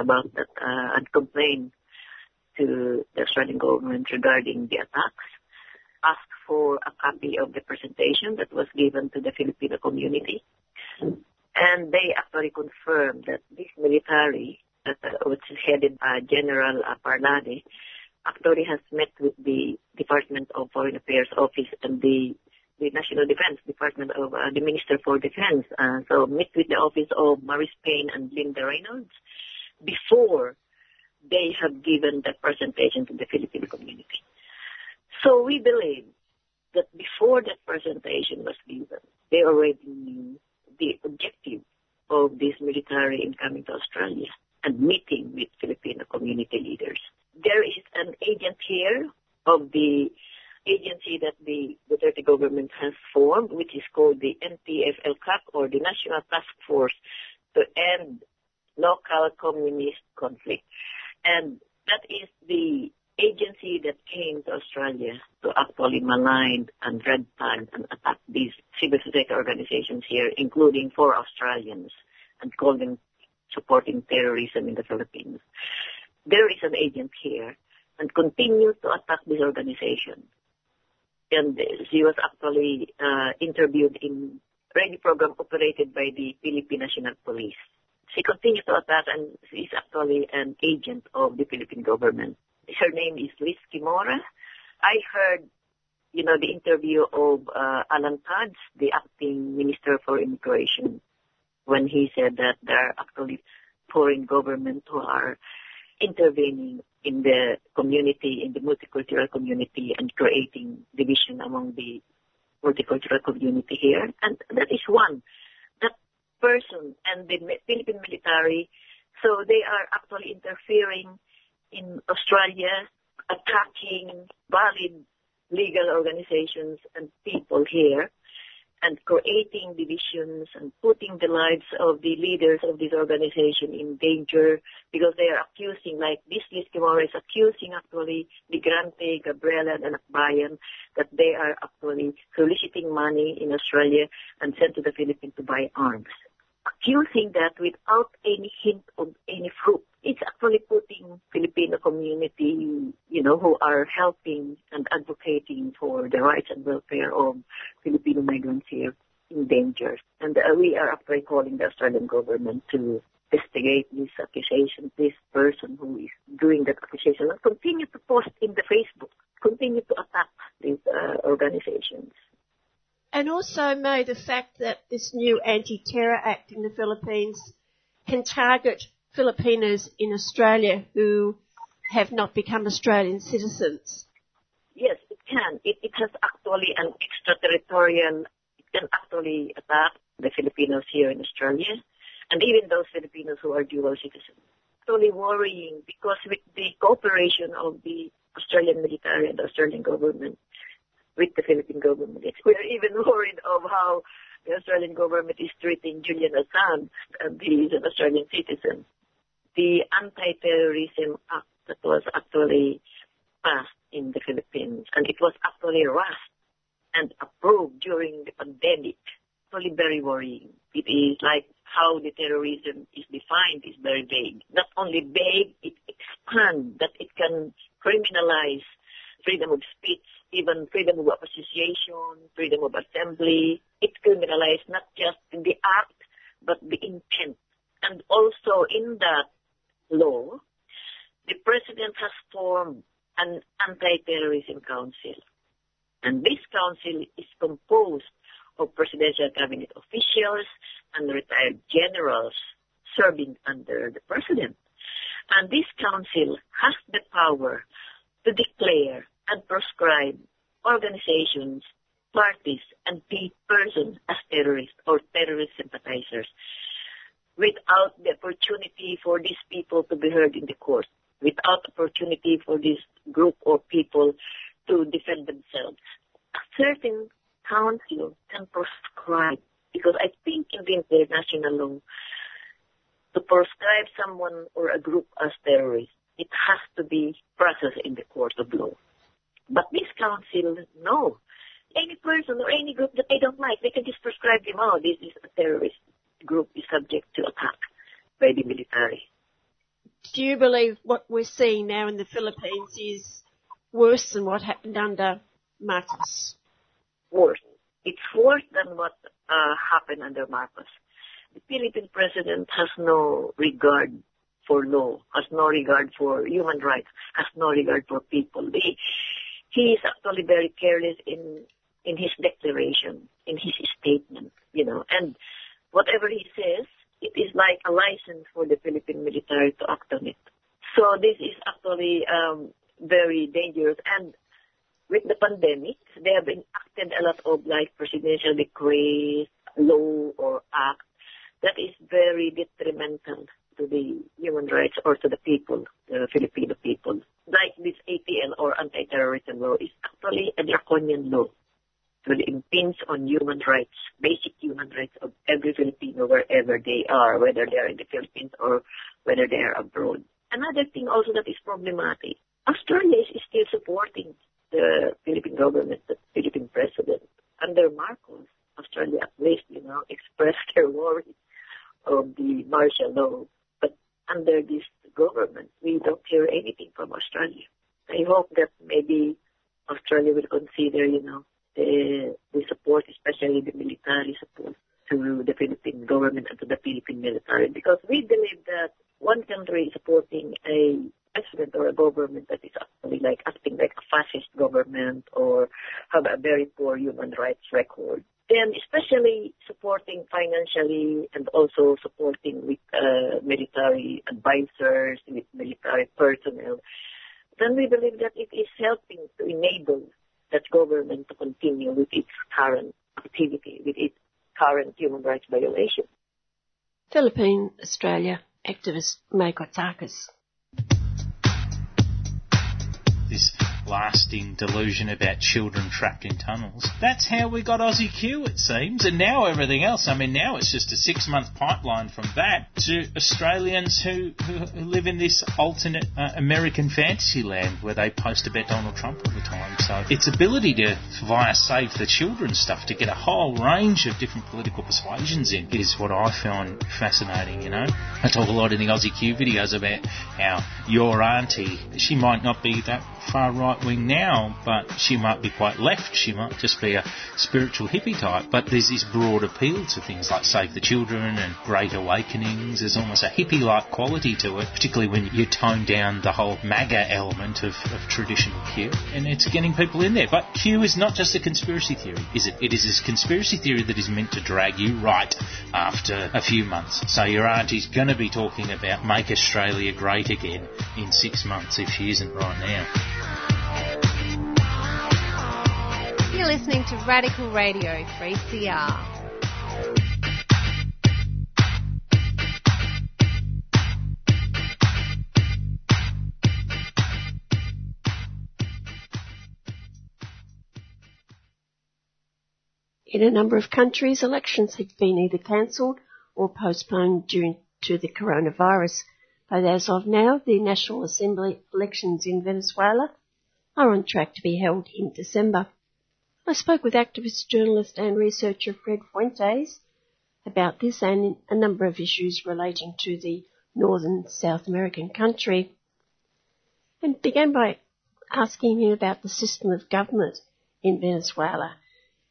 about that uh, and complained to the Australian government regarding the attacks, asked for a copy of the presentation that was given to the Filipino community, and they actually confirmed that this military, uh, which is headed by General Parlade, actually has met with the Department of Foreign Affairs Office and the the National Defense Department of uh, the Minister for Defense. Uh, so meet with the office of Marise Payne and Linda Reynolds before they have given that presentation to the Philippine community. So we believe that before that presentation was given, they already knew the objective of this military in coming to Australia and meeting with Filipino community leaders. There is an agent here of the agency that the Duterte government has formed, which is called the NTF-ELCAC or the National Task Force to End Local Communist Conflict. And that is the agency that came to Australia to actually malign and red tag and attack these civil society organizations here, including four Australians, and call them supporting terrorism in the Philippines. There is an agent here and continues to attack this organization and she was actually uh, interviewed in radio program operated by the Philippine National Police. She continues to attack and is actually an agent of the Philippine government. Her name is Liz Kimora. I heard, you know, the interview of uh, Alan Tudge, the acting Minister for Immigration, when he said that there are actually foreign government who are intervening in the community, in the multicultural community, and creating division among the multicultural community here. And that is one. That person and the Philippine military, so they are actually interfering in Australia, attacking valid legal organizations and people here and creating divisions and putting the lives of the leaders of this organization in danger because they are accusing, like this Liz Kimora is accusing actually the Migrante, Gabriela, and Akbayan that they are actually soliciting money in Australia and sent to the Philippines to buy arms. Accusing that without any hint of any fruit. It's actually putting Filipino community, you know, who are helping and advocating for the rights and welfare of Filipino migrants here in danger. And uh, we are actually calling the Australian government to investigate this accusation, this person who is doing that accusation, and continue to post in the Facebook, continue to attack these uh, organizations. And also, May, the fact that this new Anti-Terror Act in the Philippines can target Filipinos in Australia who have not become Australian citizens. Yes, it can. It, it has actually an extraterritorial, it can actually attack the Filipinos here in Australia and even those Filipinos who are dual citizens. Totally worrying because with the cooperation of the Australian military and the Australian government with the Philippine government, we're even worried of how the Australian government is treating Julian Assange, and he is an Australian citizen. The Anti-Terrorism Act that was actually passed in the Philippines, and it was actually rushed and approved during the pandemic. Totally very worrying. It is like how the terrorism is defined is very vague. Not only vague, it expands that it can criminalize freedom of speech, even freedom of association, freedom of assembly. It criminalizes not just the act, but the intent. And also in that law, the president has formed an anti-terrorism council. And this council is composed of presidential cabinet officials and retired generals serving under the president. And this council has the power to declare and prescribe organizations, parties, and persons as terrorists or terrorist sympathizers without the opportunity for these people to be heard in the court, without opportunity for this group or people to defend themselves. A certain council can prescribe, because I think in the international law, to prescribe someone or a group as terrorist, it has to be processed in the court of law. But this council, no. Any person or any group that they don't like, they can just prescribe them, oh, this is a terrorist group is subject to attack by the military. Do you believe what we're seeing now in the Philippines is worse than what happened under Marcos? Worse. It's worse than what uh, happened under Marcos. The Philippine president has no regard for law, has no regard for human rights, has no regard for people. He, he is actually very careless in in his declaration, in his statement, you know, and whatever he says, it is like a license for the Philippine military to act on it. So this is actually um, very dangerous. And with the pandemic, they have enacted a lot of like presidential decrees, law or act that is very detrimental to the human rights or to the people, the Filipino people. Like this ATL or anti-terrorism law is actually a draconian law It will impinge on human rights, basic human rights of every Filipino wherever they are, whether they are in the Philippines or whether they are abroad. Another thing also that is problematic, Australia is still supporting the Philippine government, the Philippine president. Under Marcos, Australia at least, you know, expressed their worry of the martial law. Under this government, we don't hear anything from Australia. I hope that maybe Australia will consider, you know, the, the support, especially the military support to the Philippine government and to the Philippine military because we believe that one country supporting a president or a government that is actually like acting like a fascist government or have a very poor human rights record. Then especially supporting financially and also supporting with uh, military advisors, with military personnel, then we believe that it is helping to enable that government to continue with its current activity, with its current human rights violation. Philippine Australia activist May Kotsakis. This lasting delusion about children trapped in tunnels. That's how we got Aussie Q, it seems, and now everything else. I mean, now it's just a six month pipeline from that to Australians who, who, live in this alternate uh, American fantasy land where they post about Donald Trump all the time. So its ability to, via Save the Children stuff, to get a whole range of different political persuasions in is what I find fascinating, you know. I talk a lot in the Aussie Q videos about how your auntie, she might not be that far right wing now, but she might be quite left. She might just be a spiritual hippie type. But there's this broad appeal to things like Save the Children and Great Awakenings. There's almost a hippie like quality to it, particularly when you tone down the whole MAGA element of, of traditional Q. And it's getting people in there. But Q is not just a conspiracy theory, is it? It is a conspiracy theory that is meant to drag you right after a few months. So your auntie's going to be talking about make Australia great again in six months if she isn't right now. You're listening to Radical Radio 3CR. In a number of countries, elections have been either cancelled or postponed due to the coronavirus. But as of now, the National Assembly elections in Venezuela are on track to be held in December. I spoke with activist, journalist and researcher Fred Fuentes about this and a number of issues relating to the northern South American country and began by asking him about the system of government in Venezuela.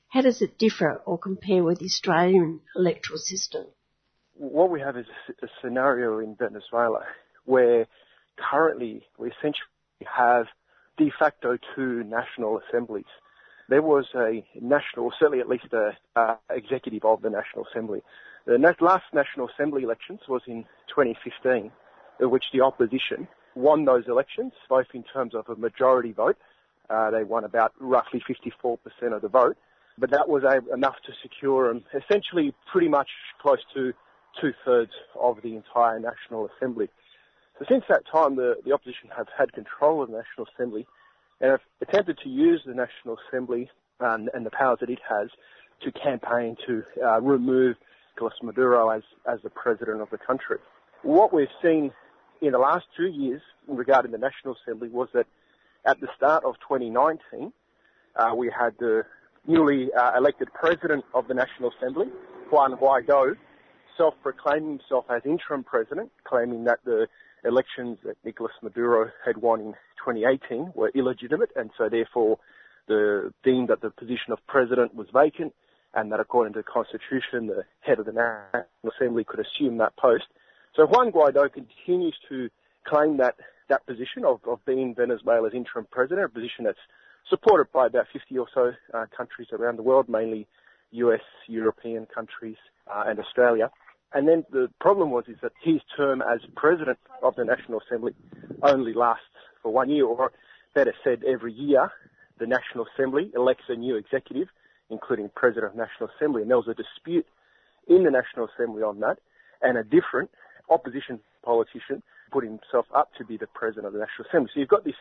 How does it differ or compare with the Australian electoral system? What we have is a scenario in Venezuela where currently we essentially have de facto two national assemblies. There was a national, certainly at least a uh, executive of the National Assembly. The last National Assembly elections was in 2015, in which the opposition won those elections, both in terms of a majority vote. Uh, they won about roughly 54% of the vote, but that was enough to secure um, essentially pretty much close to two-thirds of the entire National Assembly. So since that time, the, the opposition have had control of the National Assembly and have attempted to use the National Assembly um, and the powers that it has to campaign to uh, remove Nicolas Maduro as, as the president of the country. What we've seen in the last two years regarding the National Assembly was that at the start of 2019, uh, we had the newly uh, elected president of the National Assembly, Juan Guaido, self-proclaiming himself as interim president, claiming that the elections that Nicolas Maduro had won in 2018 were illegitimate, and so therefore the deemed that the position of president was vacant, and that according to the constitution, the head of the National Assembly could assume that post. So Juan Guaido continues to claim that that position of, of being Venezuela's interim president, a position that's supported by about 50 or so uh, countries around the world, mainly US, European countries, uh, and Australia. And then the problem was is that his term as president of the National Assembly only lasts for one year, or better said, every year the National Assembly elects a new executive, including president of National Assembly. And there was a dispute in the National Assembly on that, and a different opposition politician put himself up to be the president of the National Assembly. So you've got this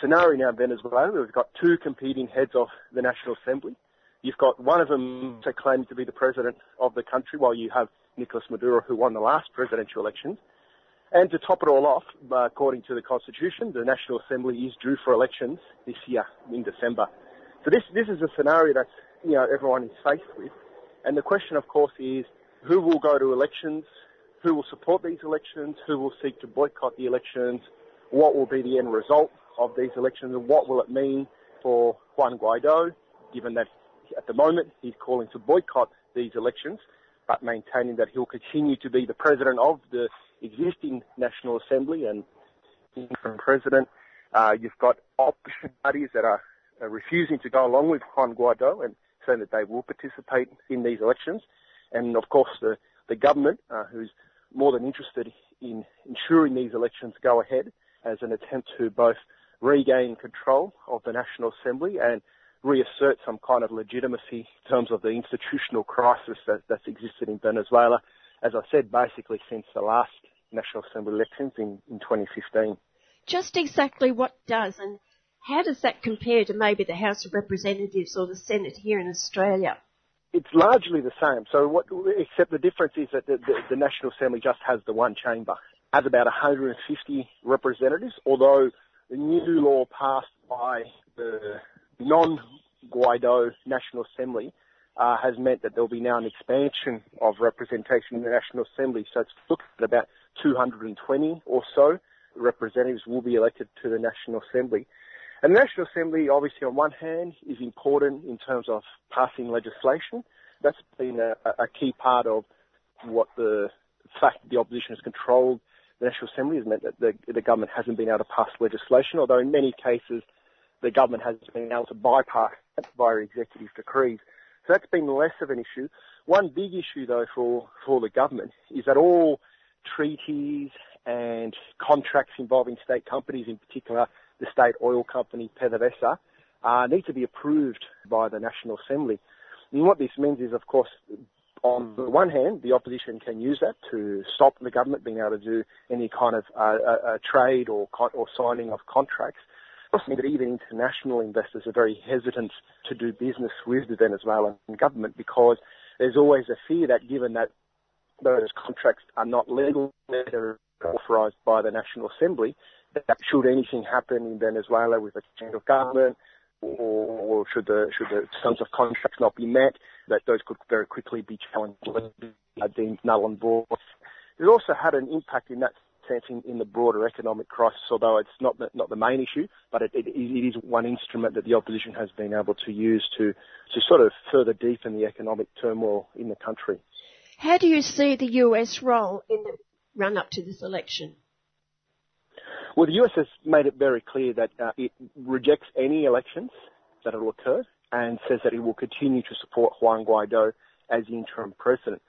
scenario now in Venezuela. Where we've got two competing heads of the National Assembly. You've got one of them claiming to be the president of the country, while you have Nicolas Maduro, who won the last presidential elections. And to top it all off, uh, according to the Constitution, the National Assembly is due for elections this year in December. So this, this is a scenario that you know, everyone is faced with. And the question, of course, is who will go to elections? Who will support these elections? Who will seek to boycott the elections? What will be the end result of these elections? And what will it mean for Juan Guaido, given that at the moment he's calling to boycott these elections? But maintaining that he'll continue to be the president of the existing National Assembly and interim president. Uh, you've got opposition parties that are, refusing to go along with Juan Guaido and saying that they will participate in these elections. And of course, the, the government, uh, who's more than interested in ensuring these elections go ahead as an attempt to both regain control of the National Assembly and reassert some kind of legitimacy in terms of the institutional crisis that, that's existed in Venezuela, as I said, basically since the last National Assembly elections in, in 2015. Just exactly what does and How does that compare to maybe the House of Representatives or the Senate here in Australia? It's largely the same. So what, except the difference is that the, the, the National Assembly just has the one chamber, has about 150 representatives, although the new law passed by the non-Guaido National Assembly uh, has meant that there'll be now an expansion of representation in the National Assembly. So it's looked at about 220 or so representatives will be elected to the National Assembly. And the National Assembly, obviously, on one hand, is important in terms of passing legislation. That's been a, a key part of what the fact that the opposition has controlled the National Assembly has meant that the, the government hasn't been able to pass legislation, although in many cases the government has been able to bypass that via executive decrees. So that's been less of an issue. One big issue, though, for, for the government is that all treaties and contracts involving state companies, in particular the state oil company PDVSA, uh, need to be approved by the National Assembly. And what this means is, of course, on the one hand, the opposition can use that to stop the government being able to do any kind of uh, uh, uh trade or, or signing of contracts. That even international investors are very hesitant to do business with the Venezuelan government because there's always a fear that given that those contracts are not legal, they're authorised by the National Assembly, that should anything happen in Venezuela with a change of government, or, should the should the terms of contracts not be met, that those could very quickly be challenged, deemed uh, null and void. It also had an impact in that sense in, in the broader economic crisis, although it's not the, not the main issue, but it, it, it is one instrument that the opposition has been able to use to to sort of further deepen the economic turmoil in the country. How do you see the US role in the run up to this election? Well, the US has made it very clear that uh, it rejects any elections that will occur and says that it will continue to support Juan Guaido as the interim president.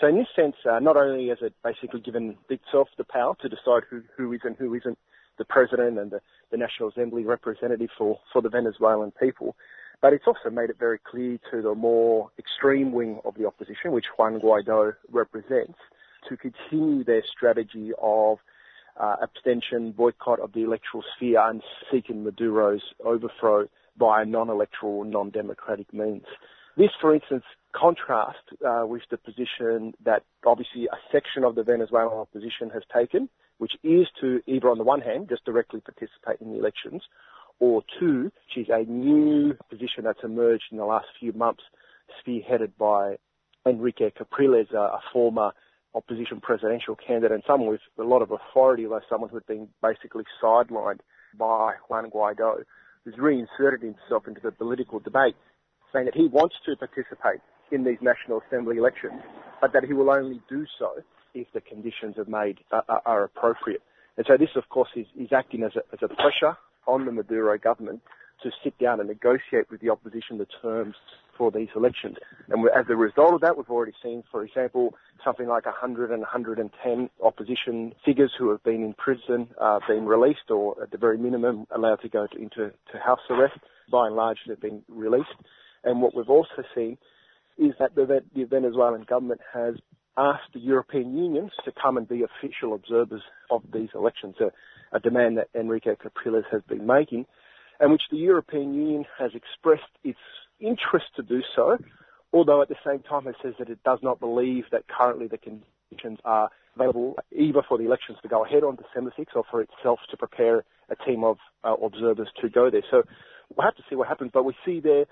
So in this sense, uh, not only has it basically given itself the power to decide who, who is and who isn't the president and the, the National Assembly representative for, for the Venezuelan people, but it's also made it very clear to the more extreme wing of the opposition, which Juan Guaido represents, to continue their strategy of uh, abstention, boycott of the electoral sphere, and seeking Maduro's overthrow by non-electoral, non-democratic means. This, for instance, contrasts uh, with the position that obviously a section of the Venezuelan opposition has taken, which is to either on the one hand just directly participate in the elections, or two, is a new position that's emerged in the last few months, spearheaded by Enrique Capriles, a, a former opposition presidential candidate and someone with a lot of authority, although someone who had been basically sidelined by Juan Guaido, who's reinserted himself into the political debate, saying that he wants to participate in these National Assembly elections, but that he will only do so if the conditions are made uh, are appropriate. And so this, of course, is, is acting as a, as a pressure on the Maduro government to sit down and negotiate with the opposition the terms for these elections. And as a result of that, we've already seen, for example, something like 100 and 110 opposition figures who have been in prison uh, being released or at the very minimum allowed to go to, into to house arrest. By and large, they've been released. And what we've also seen is that the, the Venezuelan government has asked the European Union to come and be official observers of these elections, a, a demand that Enrique Capriles has been making and which the European Union has expressed its interest to do so, although at the same time it says that it does not believe that currently the conditions are available either for the elections to go ahead on December 6th or for itself to prepare a team of uh, observers to go there. So we'll have to see what happens, but we see there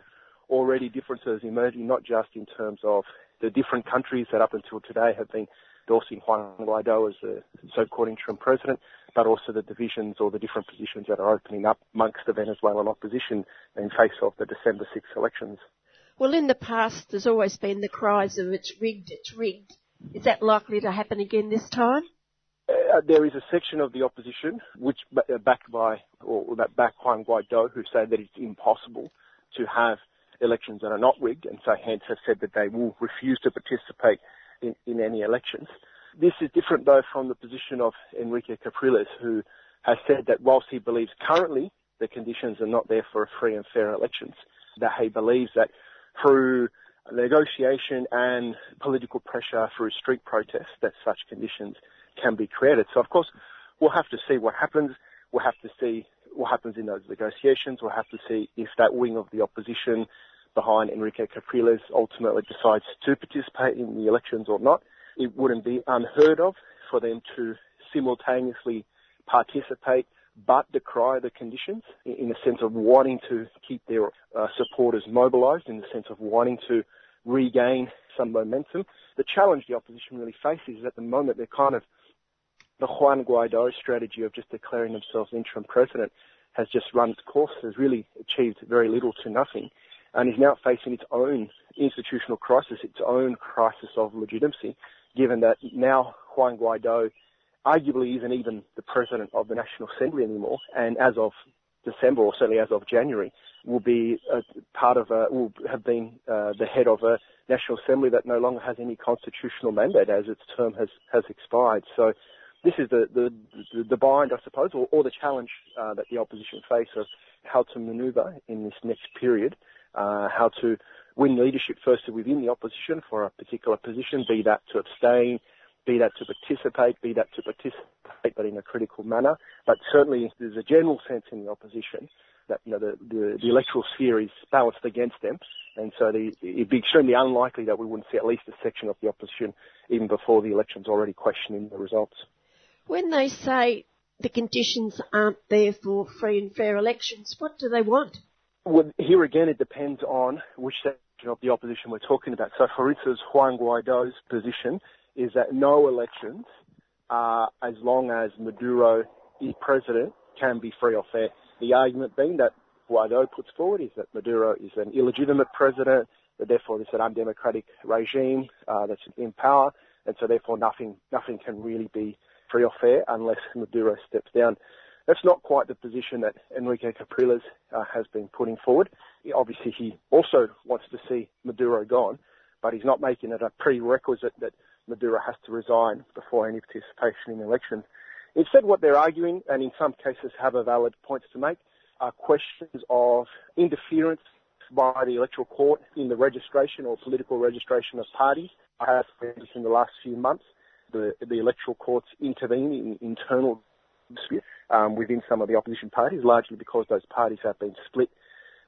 already differences emerging, not just in terms of the different countries that up until today have been endorsing Juan Guaido as the so-called interim president, but also the divisions or the different positions that are opening up amongst the Venezuelan opposition in face of the December 6 elections. Well, in the past, there's always been the cries of it's rigged, it's rigged. Is that likely to happen again this time? Uh, there is a section of the opposition, which uh, backed by or that back Juan Guaido, who say that it's impossible to have elections that are not rigged, and so hence have said that they will refuse to participate in, in any elections. This is different though from the position of Enrique Capriles, who has said that whilst he believes currently the conditions are not there for free and fair elections, that he believes that through negotiation and political pressure through street protests that such conditions can be created. So of course we'll have to see what happens. We'll have to see what happens in those negotiations. We'll have to see if that wing of the opposition behind Enrique Capriles ultimately decides to participate in the elections or not. It wouldn't be unheard of for them to simultaneously participate but decry the conditions in the sense of wanting to keep their uh, supporters mobilised, in the sense of wanting to regain some momentum. The challenge the opposition really faces is at the moment they're kind of the Juan Guaido strategy of just declaring themselves interim president has just run its course, has really achieved very little to nothing, and is now facing its own institutional crisis, its own crisis of legitimacy, given that now Juan Guaido arguably isn't even the president of the National Assembly anymore, and as of December, or certainly as of January, will be part of a, will have been uh, the head of a National Assembly that no longer has any constitutional mandate as its term has, has expired. So this is the, the, the, the bind, I suppose, or, or the challenge uh, that the opposition face of how to manoeuvre in this next period, Uh, how to win leadership firstly within the opposition for a particular position, be that to abstain, be that to participate, be that to participate, but in a critical manner. But certainly there's a general sense in the opposition that you know the, the, the electoral sphere is balanced against them, and so the, it'd be extremely unlikely that we wouldn't see at least a section of the opposition even before the elections already questioning the results. When they say the conditions aren't there for free and fair elections, what do they want? Well, here again, it depends on which section of the opposition we're talking about. So, for instance, Juan Guaido's position is that no elections, uh, as long as Maduro is president, can be free or fair. The argument being that Guaido puts forward is that Maduro is an illegitimate president, that therefore it's an undemocratic regime uh, that's in power, and so therefore nothing nothing can really be free or fair unless Maduro steps down. That's not quite the position that Henrique Capriles uh, has been putting forward. Obviously, he also wants to see Maduro gone, but he's not making it a prerequisite that Maduro has to resign before any participation in elections. Instead, what they're arguing, and in some cases have a valid points to make, are questions of interference by the electoral court in the registration or political registration of parties. I have seen in the last few months the, the electoral courts intervene in internal um, within some of the opposition parties, largely because those parties have been split,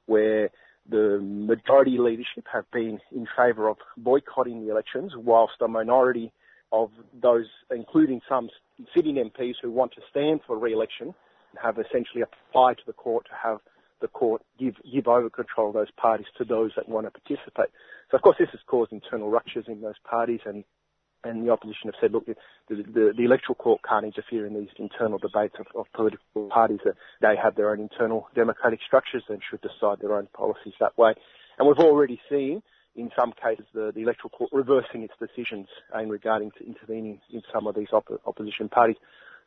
where the majority leadership have been in favour of boycotting the elections, whilst a minority of those, including some sitting MPs who want to stand for re-election, have essentially applied to the court to have the court give, give over control of those parties to those that want to participate. So of course this has caused internal ruptures in those parties and and the opposition have said, look, the, the, the, electoral court can't interfere in these internal debates of, of political parties. That they have their own internal democratic structures and should decide their own policies that way. And we've already seen, in some cases, the, the electoral court reversing its decisions in regarding to intervening in some of these op- opposition parties.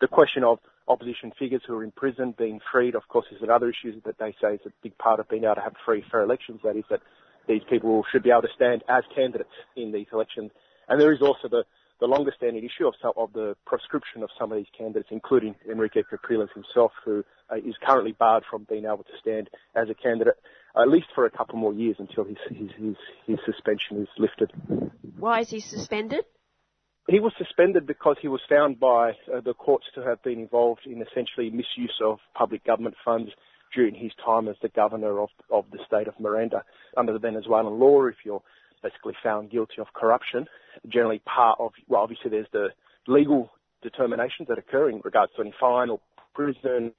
The question of opposition figures who are in prison being freed, of course, is another issue that they say is a big part of being able to have free, fair elections. That is that these people should be able to stand as candidates in these elections and there is also the, the longer standing issue of, some, of the proscription of some of these candidates, including Henrique Capriles himself, who uh, is currently barred from being able to stand as a candidate, at least for a couple more years until his, his, his, his suspension is lifted. Why is he suspended? He was suspended because he was found by uh, the courts to have been involved in essentially misuse of public government funds during his time as the governor of, of the state of Miranda. Under the Venezuelan law, if you're basically found guilty of corruption. Generally part of, well, obviously there's the legal determinations that occur in regards to any fine or prison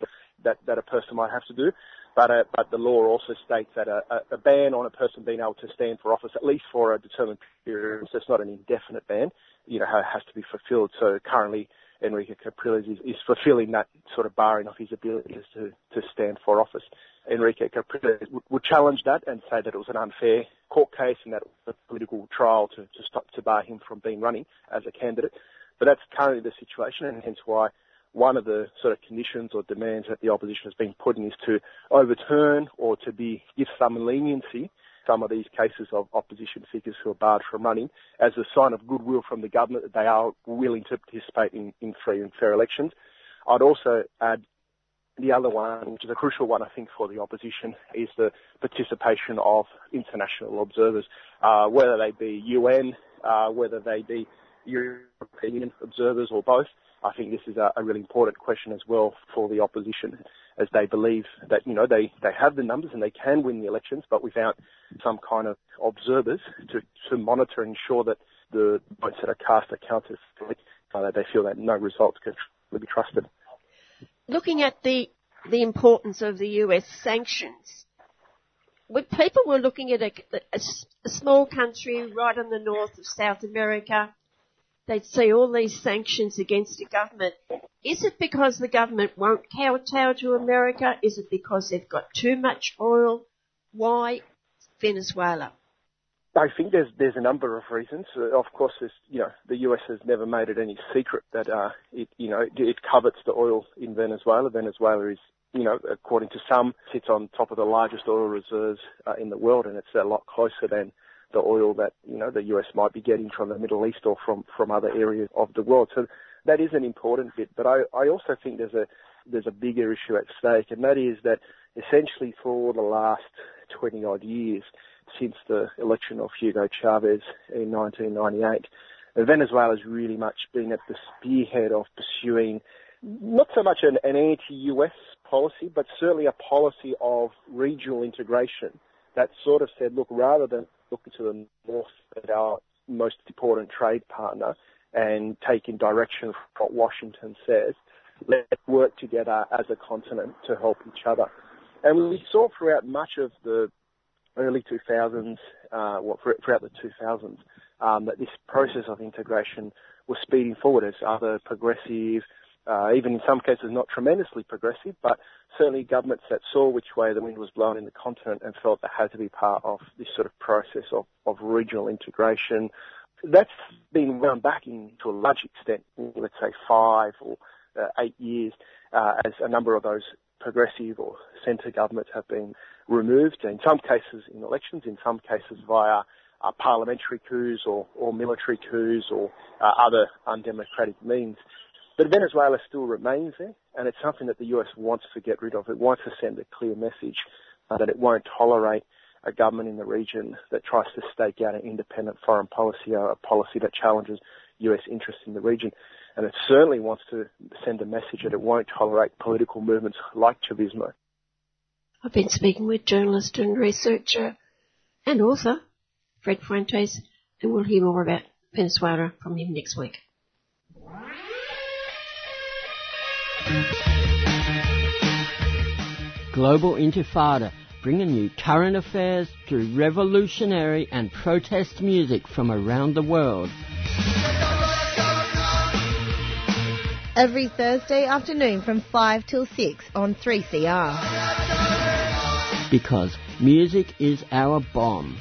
that, that a person might have to do. But, uh, but the law also states that a, a, ban on a person being able to stand for office, at least for a determined period, so it's not an indefinite ban, you know, has to be fulfilled. So currently, Henrique Capriles is, is fulfilling that sort of barring of his abilities to, to stand for office. Henrique Capriles would, challenge that and say that it was an unfair court case and that it was a political trial to, to stop to bar him from being running as a candidate. But that's currently the situation and hence why one of the sort of conditions or demands that the opposition has been putting is to overturn or to be give some leniency some of these cases of opposition figures who are barred from running as a sign of goodwill from the government that they are willing to participate in, in free and fair elections. I'd also add the other one, which is a crucial one, I think, for the opposition, is the participation of international observers, uh, whether they be UN, uh, whether they be European observers or both. I think this is a, a, really important question as well for the opposition. As they believe that, you know, they, they have the numbers and they can win the elections, but without some kind of observers to, to monitor and ensure that the votes that are cast are counted uh, they feel that no results can be trusted. Looking at the the importance of the US sanctions, when people were looking at a, a, a small country right in the north of South America, they'd see all these sanctions against the government. Is it because the government won't kowtow to America? Is it because they've got too much oil? Why Venezuela? I think there's there's a number of reasons. Uh, of course, you know the US has never made it any secret that uh, it you know it, it covets the oil in Venezuela. Venezuela is you know according to some sits on top of the largest oil reserves uh, in the world, and it's a lot closer than the oil that you know the US might be getting from the Middle East or from from other areas of the world. So that is an important bit. But I I also think there's a there's a bigger issue at stake, and that is that essentially for the last 20 odd years since the election of Hugo Chavez in 1998. Venezuela has really much been at the spearhead of pursuing not so much an, an anti-US policy, but certainly a policy of regional integration that sort of said, look, rather than looking to the north our most important trade partner and taking direction from what Washington says, let's work together as a continent to help each other. And we saw throughout much of the early 2000s, uh, well, throughout the 2000s, um, that this process of integration was speeding forward as other progressive, uh, even in some cases not tremendously progressive, but certainly governments that saw which way the wind was blowing in the continent and felt they had to be part of this sort of process of, of regional integration. That's been wound back in, to a large extent, let's say five or uh, eight years, uh, as a number of those progressive or centre governments have been removed, in some cases in elections, in some cases via uh, parliamentary coups or, or, military coups or uh, other undemocratic means. But Venezuela still remains there, and it's something that the US wants to get rid of. It wants to send a clear message uh, that it won't tolerate a government in the region that tries to stake out an independent foreign policy or a policy that challenges US interests in the region. And it certainly wants to send a message that it won't tolerate political movements like Chavismo. I've been speaking with journalist and researcher and author Fred Fuentes, and we'll hear more about Venezuela from him next week. Global Intifada, bringing you current affairs through revolutionary and protest music from around the world. Every Thursday afternoon from 5 till 6 on 3CR because music is our bomb.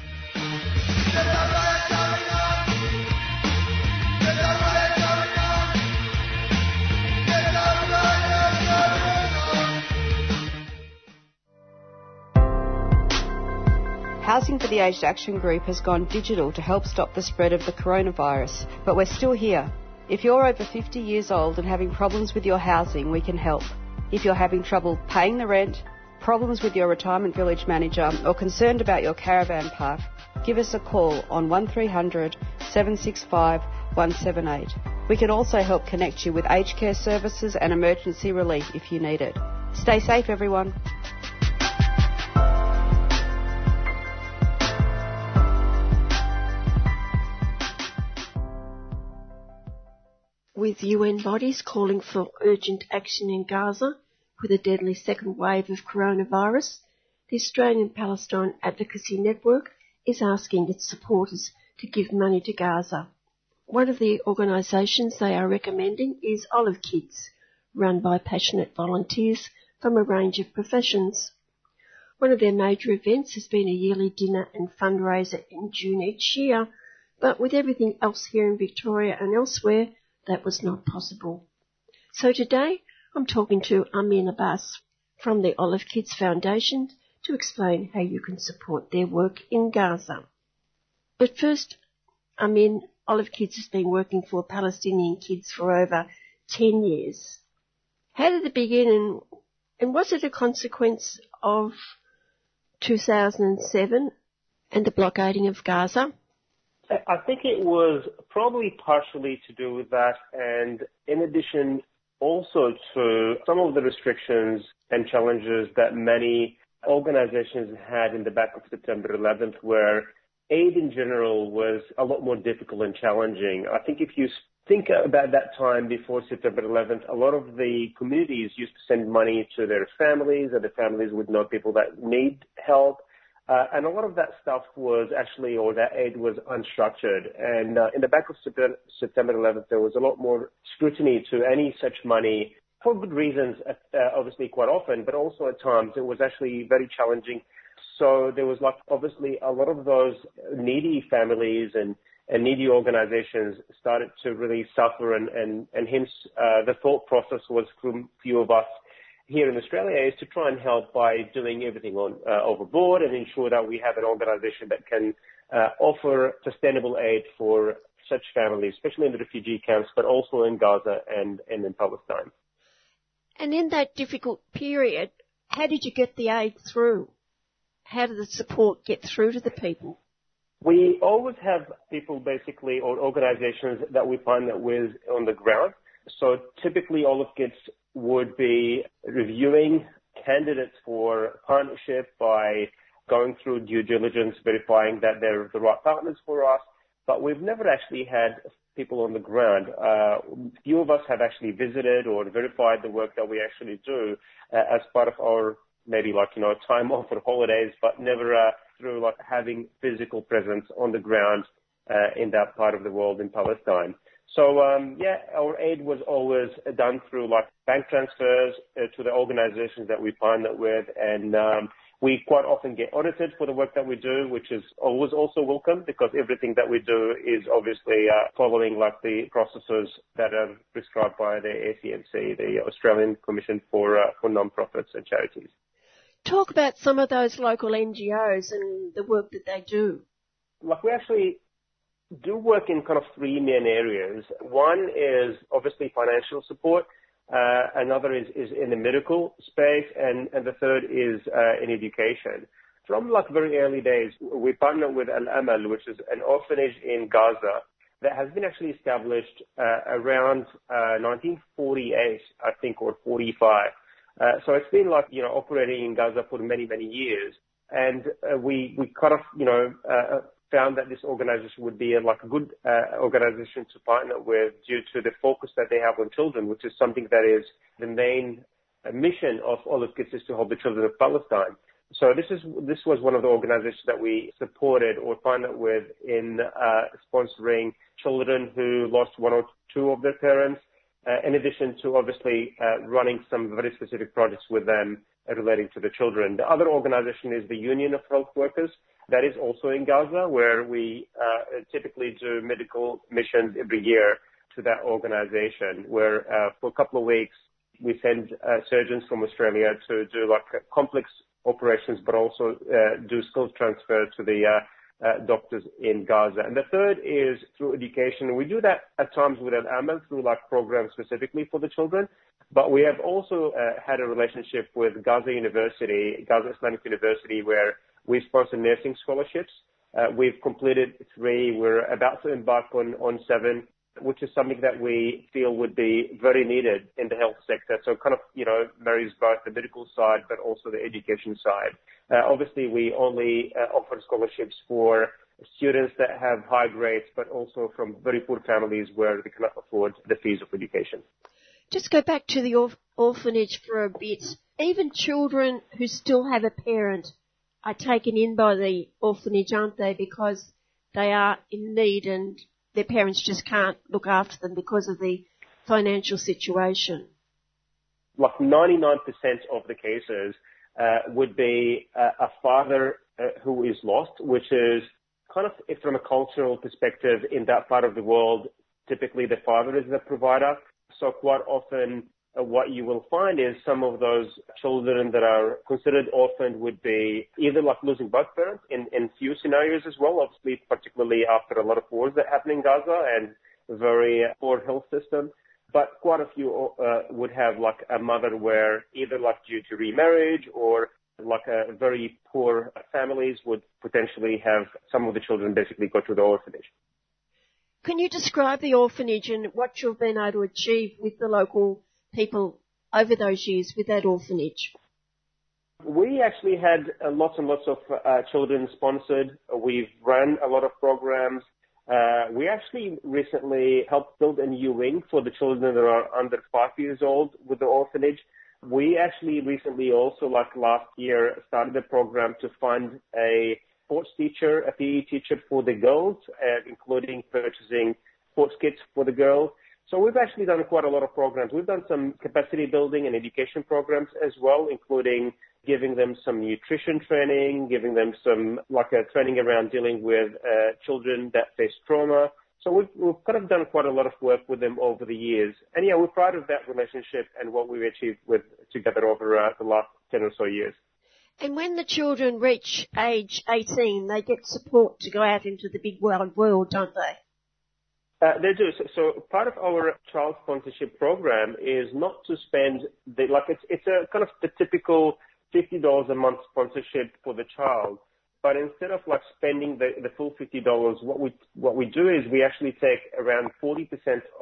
Housing for the Aged Action Group has gone digital to help stop the spread of the coronavirus, but we're still here. If you're over 50 years old and having problems with your housing, we can help. If you're having trouble paying the rent, problems with your retirement village manager, or concerned about your caravan park, give us a call on 1300 765 178. We can also help connect you with aged care services and emergency relief if you need it. Stay safe, everyone. With UN bodies calling for urgent action in Gaza, with a deadly second wave of coronavirus, the Australian Palestine Advocacy Network is asking its supporters to give money to Gaza. One of the organisations they are recommending is Olive Kids, run by passionate volunteers from a range of professions. One of their major events has been a yearly dinner and fundraiser in June each year, but with everything else here in Victoria and elsewhere, that was not possible. So today, I'm talking to Amin Abbas from the Olive Kids Foundation to explain how you can support their work in Gaza. But first, Amin, Olive Kids has been working for Palestinian kids for over 10 years. How did it begin and, and was it a consequence of 2007 and the blockading of Gaza? I think it was probably partially to do with that, and in addition, also to some of the restrictions and challenges that many organizations had in the back of September 11th, where aid in general was a lot more difficult and challenging. I think if you think about that time before September 11th, a lot of the communities used to send money to their families, and the families would know people that need help. Uh, and a lot of that stuff was actually, or that aid was unstructured. And uh, in the back of September 11th, there was a lot more scrutiny to any such money for good reasons, uh, obviously quite often, but also at times it was actually very challenging. So there was like obviously a lot of those needy families and, and needy organizations started to really suffer and, and, and hence uh, the thought process was from few of us here in Australia is to try and help by doing everything on uh, overboard and ensure that we have an organization that can uh, offer sustainable aid for such families, especially in the refugee camps, but also in Gaza and, and in Palestine. And in that difficult period, how did you get the aid through? How did the support get through to the people? We always have people basically or organizations that we partner with on the ground. So typically all Olive Kids would be reviewing candidates for partnership by going through due diligence, verifying that they're the right partners for us. But we've never actually had people on the ground. Uh, few of us have actually visited or verified the work that we actually do uh, as part of our maybe like you know time off or holidays, but never uh, through like having physical presence on the ground uh, in that part of the world in Palestine. So um, yeah, our aid was always done through like bank transfers uh, to the organizations that we partner with, and um, we quite often get audited for the work that we do, which is always also welcome because everything that we do is obviously uh, following like the processes that are prescribed by the ACNC, the Australian Commission for uh, for Non-Profits and Charities. Talk about some of those local NGOs and the work that they do. Like we actually do work in kind of three main areas. One is obviously financial support. Uh, another is, in the medical space, and, the third is uh, in education. From like very early days, we partner with Al Amal, which is an orphanage in Gaza that has been actually established uh, around 1948, uh, I think, or 45. Uh, so it's been like you know operating in Gaza for many many years, and we we kind of you know found that this organization would be a, like a good uh, organization to partner with due to the focus that they have on children, which is something that is the main uh, mission of Olive Kids is to help the children of Palestine. So this is this was one of the organizations that we supported or partnered with in uh, sponsoring children who lost one or two of their parents, uh, in addition to obviously uh, running some very specific projects with them relating to the children. The other organization is the Union of Health Workers, that is also in Gaza, where we uh, typically do medical missions every year to that organization, where uh, for a couple of weeks we send uh, surgeons from Australia to do like complex operations, but also do skills transfer to the doctors in Gaza. And the third is through education. We do that at times with Al Amal through like programs specifically for the children, but we have also had a relationship with Gaza University, Gaza Islamic University, where we sponsor nursing scholarships. Uh, we've completed three. We're about to embark on, seven, which is something that we feel would be very needed in the health sector. So kind of, you know, marries both the medical side, but also the education side. Uh, obviously, we only uh, offer scholarships for students that have high grades, but also from very poor families where they cannot afford the fees of education. Just go back to the orphanage for a bit. Even children who still have a parent are taken in by the orphanage, aren't they? Because they are in need and their parents just can't look after them because of the financial situation. Like 99% of the cases uh, would be uh, a father uh, who is lost, which is kind of from a cultural perspective in that part of the world, typically the father is the provider. So quite often what you will find is some of those children that are considered orphaned would be either like losing both parents in, in few scenarios as well, obviously, particularly after a lot of wars that happen in Gaza and very poor health system. But quite a few uh, would have like a mother where either like due to remarriage or like a very poor families would potentially have some of the children basically go to the orphanage. Can you describe the orphanage and what you've been able to achieve with the local people over those years with that orphanage? We actually had uh, lots and lots of uh, children sponsored. We've run a lot of programs. Uh, we actually recently helped build a new wing for the children that are under five years old with the orphanage. We actually recently also, like last year, started a program to fund a sports teacher, a PE teacher for the girls, uh, including purchasing sports kits for the girls. So we've actually done quite a lot of programs. We've done some capacity building and education programs as well, including giving them some nutrition training, giving them some like a training around dealing with uh, children that face trauma. So we've, we've kind of done quite a lot of work with them over the years. And yeah, we're proud of that relationship and what we've achieved with together over uh, the last 10 or so years. And when the children reach age 18, they get support to go out into the big wide world, don't they? Uh, they do. So, part of our child sponsorship program is not to spend the, like it's, it's a kind of the typical $50 a month sponsorship for the child. But instead of like spending the, the full $50, what we, what we do is we actually take around 40%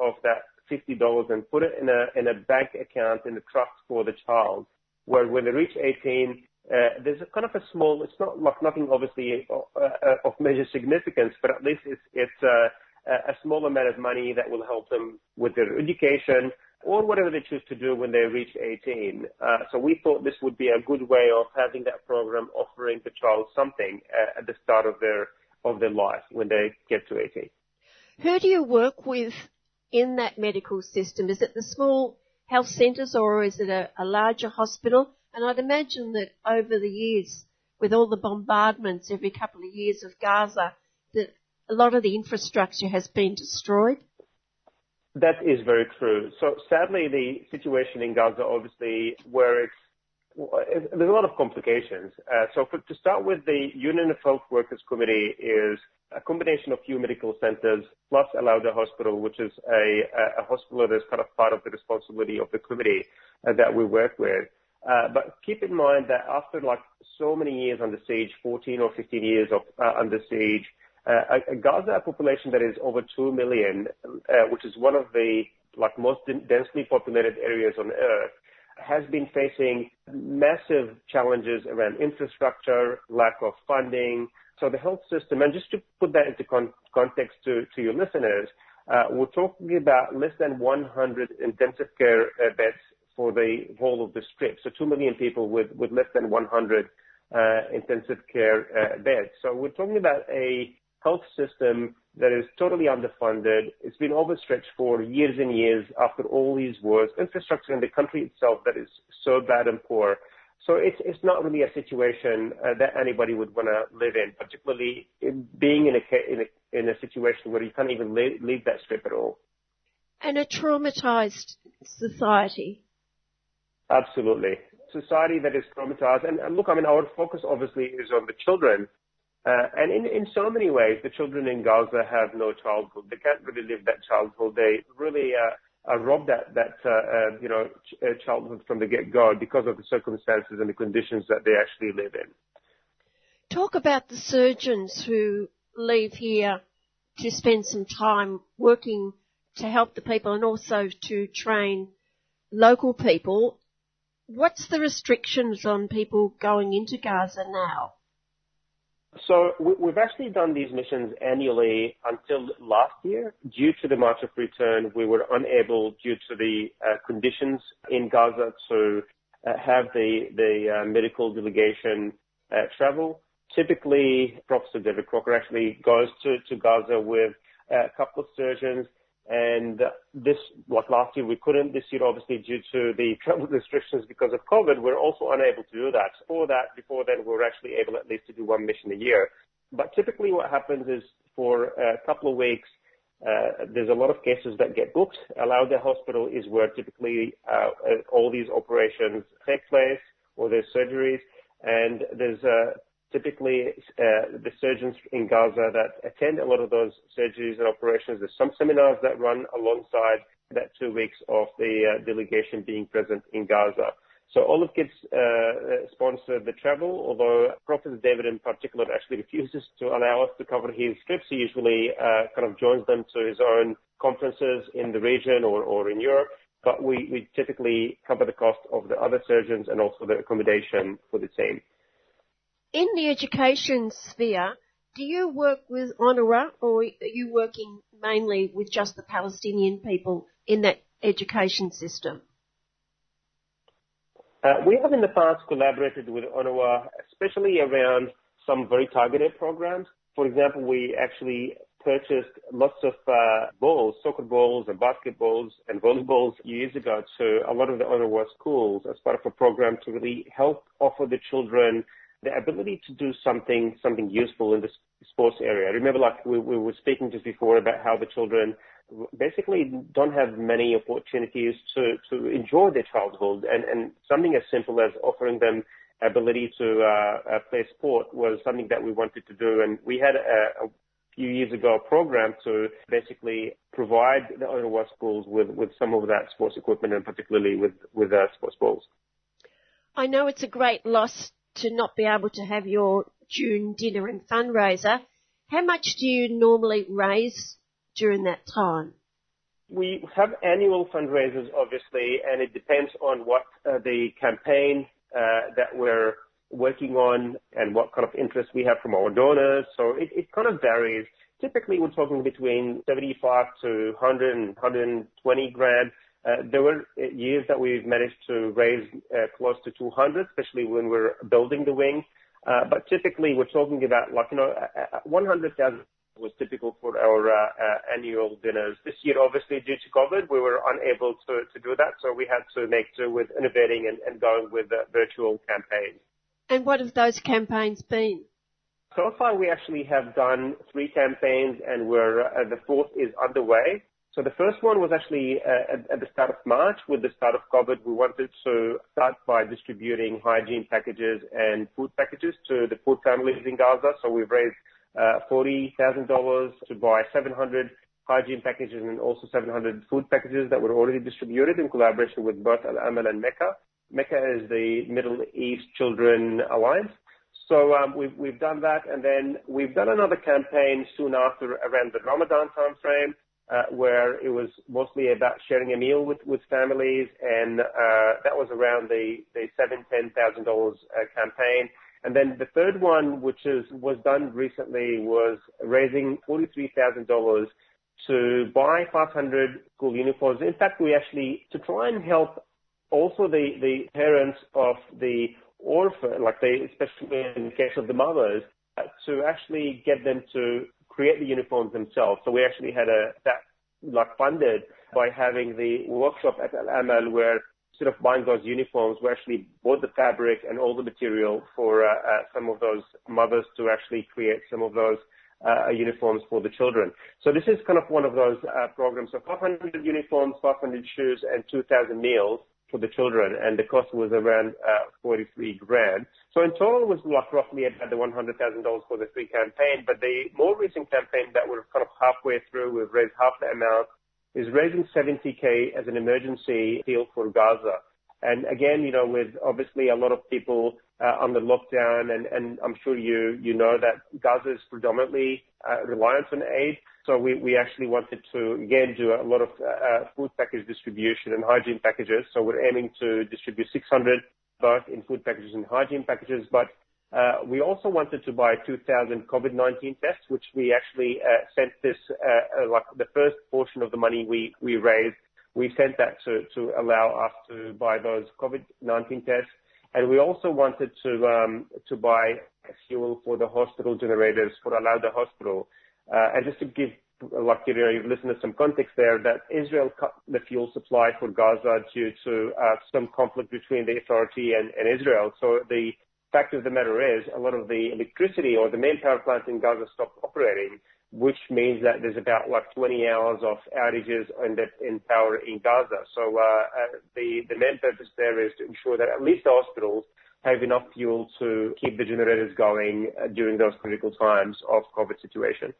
of that $50 and put it in a, in a bank account in a trust for the child, where when they reach 18, uh, there's a kind of a small, it's not like nothing obviously uh, uh, of major significance, but at least it's, it's, uh, a small amount of money that will help them with their education or whatever they choose to do when they reach 18. Uh, so we thought this would be a good way of having that program offering the child something uh, at the start of their of their life when they get to 18. Who do you work with in that medical system? Is it the small health centres or is it a, a larger hospital? And I'd imagine that over the years, with all the bombardments every couple of years of Gaza, that a lot of the infrastructure has been destroyed? That is very true. So sadly, the situation in Gaza, obviously, where it's there's a lot of complications. Uh, so for, to start with, the Union of Health Workers Committee is a combination of few medical centers plus Al-Awda Hospital, which is a, a, hospital that's kind of part of the responsibility of the committee uh, that we work with. Uh, but keep in mind that after like so many years under siege, 14 or 15 years of uh, under siege, a Gaza population that is over 2 million, uh, which is one of the like most densely populated areas on earth, has been facing massive challenges around infrastructure, lack of funding. So the health system, and just to put that into con- context to, to your listeners, uh, we're talking about less than 100 intensive care uh, beds for the whole of the strip. So 2 million people with, with less than 100 uh, intensive care uh, beds. So we're talking about a health system that is totally underfunded. It's been overstretched for years and years after all these wars. Infrastructure in the country itself that is so bad and poor. So it's it's not really a situation uh, that anybody would want to live in, particularly in being in a, in a in a situation where you can't even leave, leave that strip at all. And a traumatized society. Absolutely, society that is traumatized. And, and look, I mean, our focus obviously is on the children and in, so many ways, the children in Gaza have no childhood. They can't really live that childhood. They really uh, are robbed that, that uh, uh you know, ch- uh, childhood from the get-go because of the circumstances and the conditions that they actually live in. Talk about the surgeons who leave here to spend some time working to help the people and also to train local people. What's the restrictions on people going into Gaza now? So we've actually done these missions annually until last year. Due to the March of Return, we were unable, due to the uh, conditions in Gaza, to uh, have the the uh, medical delegation travel. Typically, Professor David Crocker actually goes to, to Gaza with a couple of surgeons and this, like last year, we couldn't. This year, obviously, due to the travel restrictions because of COVID, we're also unable to do that. For that, before then, we were actually able at least to do one mission a year. But typically what happens is for a couple of weeks, uh, there's a lot of cases that get booked. Al-Awda Hospital is where typically uh, all these operations take place or there's surgeries. And there's a typically uh, the surgeons in Gaza that attend a lot of those surgeries and operations. There's some seminars that run alongside that two weeks of the uh, delegation being present in Gaza. So Olive Kids uh, sponsor the travel, although Professor David in particular actually refuses to allow us to cover his trips. He usually uh, kind of joins them to his own conferences in the region or, or in Europe. but we, we typically cover the cost of the other surgeons and also the accommodation for the team. In the education sphere, do you work with UNRWA or are you working mainly with just the Palestinian people in that education system? Uh, we have in the past collaborated with UNRWA, especially around some very targeted programs. For example, we actually purchased lots of uh, balls, soccer balls and basketballs and volleyballs years ago to a lot of the UNRWA schools as part of a program to really help offer the children the ability to do something something useful in the sports area. I Remember, like we, we were speaking just before about how the children basically don't have many opportunities to, to enjoy their childhood and, and something as simple as offering them ability to uh, uh, play sport was something that we wanted to do and we had a, a few years ago a program to basically provide the UNRWA schools with, with some of that sports equipment and particularly with, with uh, sports balls. I know it's a great loss to not be able to have your June dinner and fundraiser. How much do you normally raise during that time? We have annual fundraisers, obviously, and it depends on what uh, the campaign uh, that we're working on and what kind of interest we have from our donors. So it, it kind of varies. Typically, we're talking between 75 to 100 and 120 grand. Uh, there were years that we've managed to raise uh, close to 200, especially when we're building the wing. Uh, but typically, we're talking about like you know 100,000 was typical for our uh, uh, annual dinners. This year, obviously, due to COVID, we were unable to, to do that, so we had to make do with innovating and, and going with uh, virtual campaigns. And what have those campaigns been? So far, we actually have done three campaigns, and we're uh, the fourth is underway. So the first one was actually uh, at, the start of March. With the start of COVID, we wanted to start by distributing hygiene packages and food packages to the poor families in Gaza. So we've raised uh, $40,000 to buy 700 hygiene packages and also 700 food packages that were already distributed in collaboration with both Al Amal and MECA. MECA is the Middle East Children Alliance. So um, we've, done that, and then we've done another campaign soon after around the Ramadan timeframe, where it was mostly about sharing a meal with, with families, and uh, that was around the, the seven ten thousand dollars uh, campaign. And then the third one, which is, was done recently, was raising $43,000 to buy 500 school uniforms. In fact, we actually, to try and help also the, the parents of the orphan, like they, especially in the case of the mothers, uh, to actually get them to create the uniforms themselves. So we actually had a, that like funded by having the workshop at Al Amal where instead of buying those uniforms, we actually bought the fabric and all the material for uh, uh, some of those mothers to actually create some of those uh, uniforms for the children. So this is kind of one of those uh, programs. So 500 uniforms, 500 shoes, and 2,000 meals for the children, and the cost was around uh, 43 grand. So in total, it was like roughly about the $100,000 for the free campaign. But the more recent campaign that we're kind of halfway through, we've raised half the amount is raising 70k as an emergency deal for Gaza. And again, you know, with obviously a lot of people on the lockdown, and, and I'm sure you you know that Gaza is predominantly uh, reliant on aid. So we, we actually wanted to again do a lot of uh, uh food package distribution and hygiene packages. So we're aiming to distribute 600 both in food packages and hygiene packages, but uh, we also wanted to buy 2,000 COVID-19 tests, which we actually uh, sent this, uh, like the first portion of the money we, we raised, we sent that to, to allow us to buy those COVID-19 tests. And we also wanted to, um, to buy fuel for the hospital generators for Al-Awda Hospital. and just to give like your listeners some context there, that Israel cut the fuel supply for Gaza due to uh, some conflict between the authority and, and Israel. So the fact of the matter is, a lot of the electricity or the main power plants in Gaza stopped operating, which means that there's about like 20 hours of outages in, power in Gaza. So uh, uh, the, the main purpose there is to ensure that at least the hospitals have enough fuel to keep the generators going uh, during those critical times of COVID situation.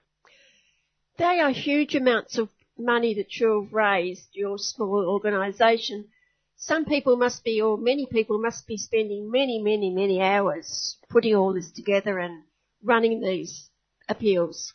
They are huge amounts of money that you've raised, your small organisation some people must be, or many people must be spending many, many, many hours putting all this together and running these appeals.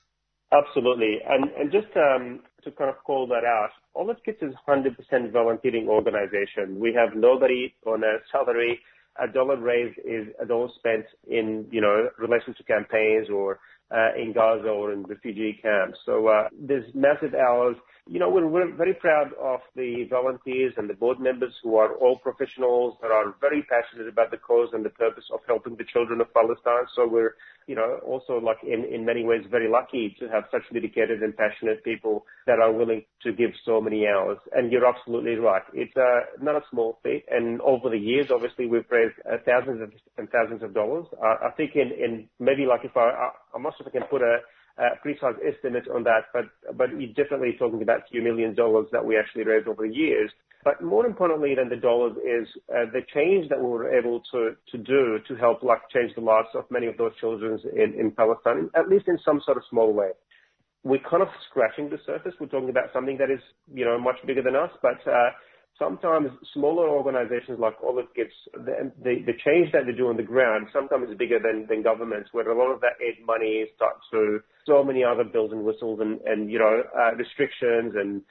Absolutely. And, and just um, to kind of call that out, All Olive Kids is 100% volunteering organization. We have nobody on a salary. A dollar raised is a dollar spent in, you know, relation to campaigns or uh, in Gaza or in refugee camps. So uh, there's massive hours. You know, we're, very proud of the volunteers and the board members who are all professionals that are very passionate about the cause and the purpose of helping the children of Palestine. So we're, you know, also like in, many ways very lucky to have such dedicated and passionate people that are willing to give so many hours. And you're absolutely right. It's uh, not a small feat. And over the years, obviously, we've raised uh, thousands and thousands of dollars. Uh, I think in, maybe like if I, sure if I can put a precise estimate on that, but but you're definitely talking about a few million dollars that we actually raised over the years. But more importantly than the dollars is uh, the change that we were able to, to do to help change the lives of many of those children in, in Palestine, at least in some sort of small way. We're kind of scratching the surface. We're talking about something that is, you know, much bigger than us, but uh, sometimes smaller organizations like Olive Kids, the, change that they do on the ground sometimes is bigger than, governments, where a lot of that aid money starts through so many other bills and whistles and, and you know, uh, restrictions and,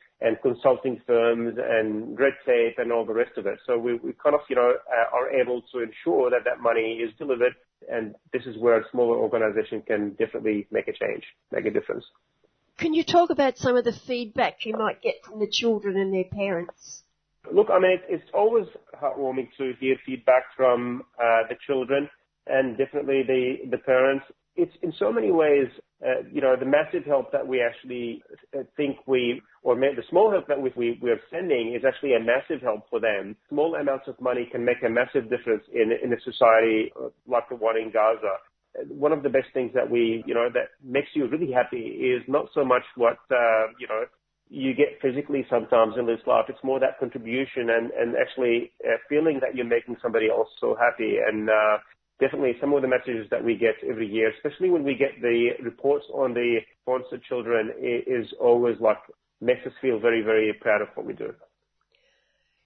consulting firms and red tape and all the rest of it. So we, kind of, you know, uh, are able to ensure that that money is delivered. And this is where a smaller organization can definitely make a change, make a difference. Can you talk about some of the feedback you might get from the children and their parents? Look, I mean, it, it's always heartwarming to hear feedback from uh, the children and definitely the, the parents. It's in so many ways, uh, you know, the massive help that we actually uh, think we, or the small help that we, we, are sending is actually a massive help for them. Small amounts of money can make a massive difference in, in a society like the one in Gaza one of the best things that we, you know, that makes you really happy is not so much what, you know, you get physically sometimes in this life. It's more that contribution and, and actually uh, feeling that you're making somebody else so happy. And uh, definitely some of the messages that we get every year, especially when we get the reports on the sponsored children, is always like makes us feel very, very proud of what we do.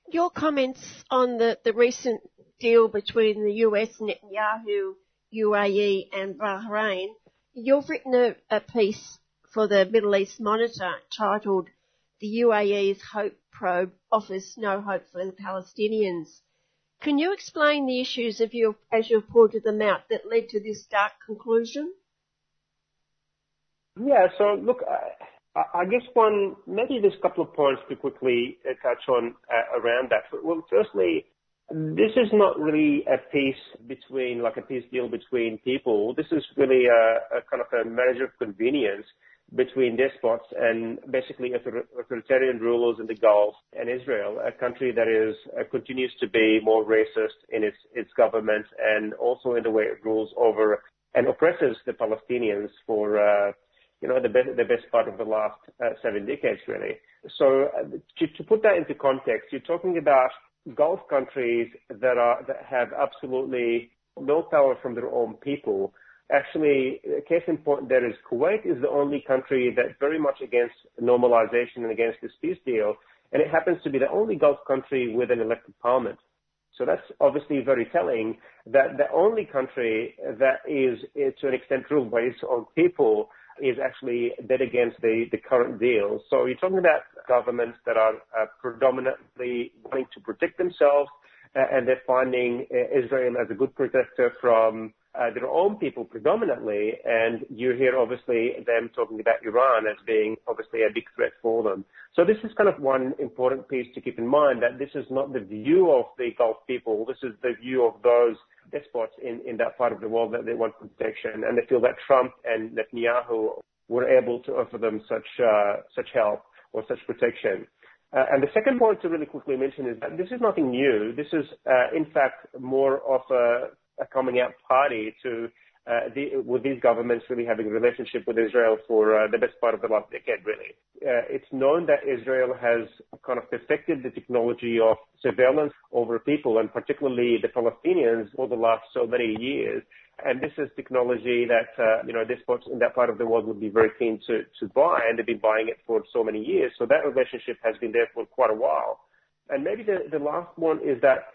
Your comments on the, the recent deal between the US, Netanyahu, UAE and Bahrain, you've written a, a piece for the Middle East Monitor titled The UAE's Hope Probe Offers No Hope for the Palestinians. Can you explain the issues as you've pointed them out that led to this dark conclusion? Yeah, so look, I, I guess one, maybe there's a couple of points to quickly uh, touch on uh, around that. Well, firstly, this is not really a peace between, like a peace deal between people. This is really a, a kind of a marriage of convenience between despots and basically authoritarian rulers in the Gulf and Israel, a country that is uh, continues to be more racist in its its government and also in the way it rules over and oppresses the Palestinians for uh, you know the best the best part of the last uh, seven decades really. So uh, to, to put that into context, you're talking about Gulf countries that are that have absolutely no power from their own people Actually, a case in point there is Kuwait is the only country that's very much against normalization and against this peace deal, and it happens to be the only Gulf country with an elected parliament. So that's obviously very telling that the only country that is, to an extent, ruled by its own people is actually dead against the, the current deal. So you're talking about governments that are uh, predominantly wanting to protect themselves, uh, and they're finding uh, Israel as a good protector from their own people predominantly, and you hear obviously them talking about Iran as being obviously a big threat for them. So this is kind of one important piece to keep in mind that this is not the view of the Gulf people. This is the view of those despots in, in that part of the world that they want protection, and they feel that Trump and Netanyahu were able to offer them such uh, such help or such protection. Uh, and the second point to really quickly mention is that this is nothing new. This is, uh, in fact, more of a a coming out party to uh, the, with these governments really having a relationship with Israel for uh, the best part of the last decade, really. Uh, it's known that Israel has kind of perfected the technology of surveillance over people, and particularly the Palestinians, for the last so many years. And this is technology that uh, you know despots in that part of the world would be very keen to to buy, and they've been buying it for so many years. So that relationship has been there for quite a while. And maybe the, the last one is that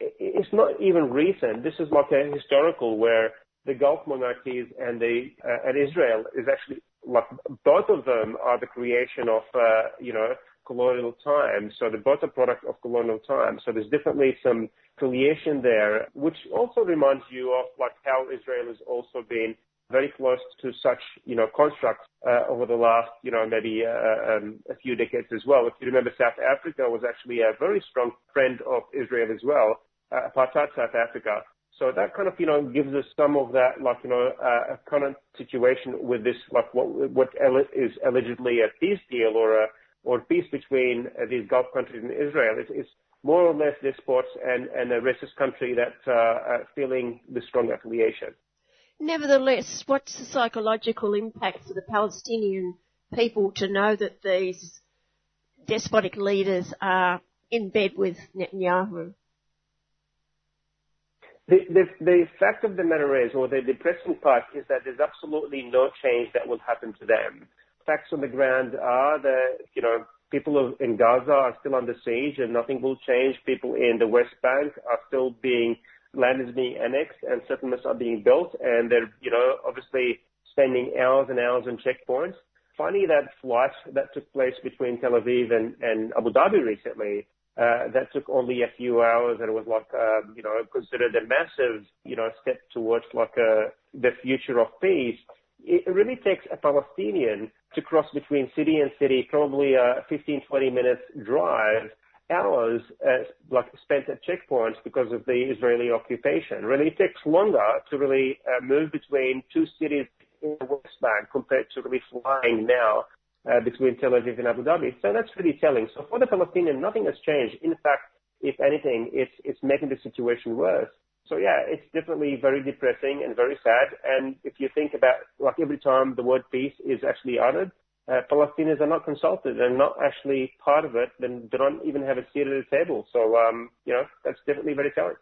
it's not even recent. This is like a historical where the Gulf monarchies and the uh, and Israel is actually like both of them are the creation of uh, you know colonial times, so the both a product of colonial times. So there's definitely some affiliation there, which also reminds you of like how Israel has also been very close to such, you know, constructs uh, over the last, you know, maybe uh, um, a few decades as well. If you remember, South Africa was actually a very strong friend of Israel as well, apartheid South Africa. So that kind of, you know, gives us some of that, like, you know, uh, current situation with this, like, what what is allegedly a peace deal or a or peace between uh, these Gulf countries and Israel. It's, it's more or less despots and, and a racist country that uh, feeling the strong affiliation. Nevertheless, what's the psychological impact for the Palestinian people to know that these despotic leaders are in bed with Netanyahu? The, the, the fact of the matter is, or the depressing part, is that there's absolutely no change that will happen to them. Facts on the ground are that, you know, people in Gaza are still under siege and nothing will change. People in the West Bank are still being land is being annexed and settlements are being built and they're, you know, obviously spending hours and hours on checkpoints. Funny that flight that took place between Tel Aviv and, Abu Dhabi recently, that took only a few hours and it was like, uh, you know, considered a massive, you know, step towards like uh, the future of peace. It really takes a Palestinian to cross between city and city, probably a 15, 20 minutes drive hours uh, like spent at checkpoints because of the Israeli occupation. Really, it takes longer to really uh, move between two cities in the West Bank compared to really flying now uh, between Tel Aviv and Abu Dhabi. So that's really telling. So for the Palestinian, nothing has changed. In fact, if anything, it's it's making the situation worse. So yeah, it's definitely very depressing and very sad. And if you think about like every time the word peace is actually uttered, uh, Palestinians are not consulted They're not actually part of it, then they don't even have a seat at the table. So, um, you know, that's definitely very telling.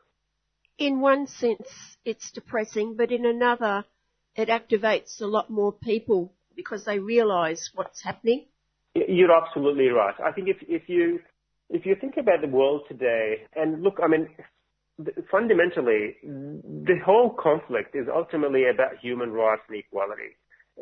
In one sense, it's depressing, but in another, it activates a lot more people because they realise what's happening. You're absolutely right. I think if, if you if you think about the world today, and look, I mean, fundamentally, the whole conflict is ultimately about human rights and equality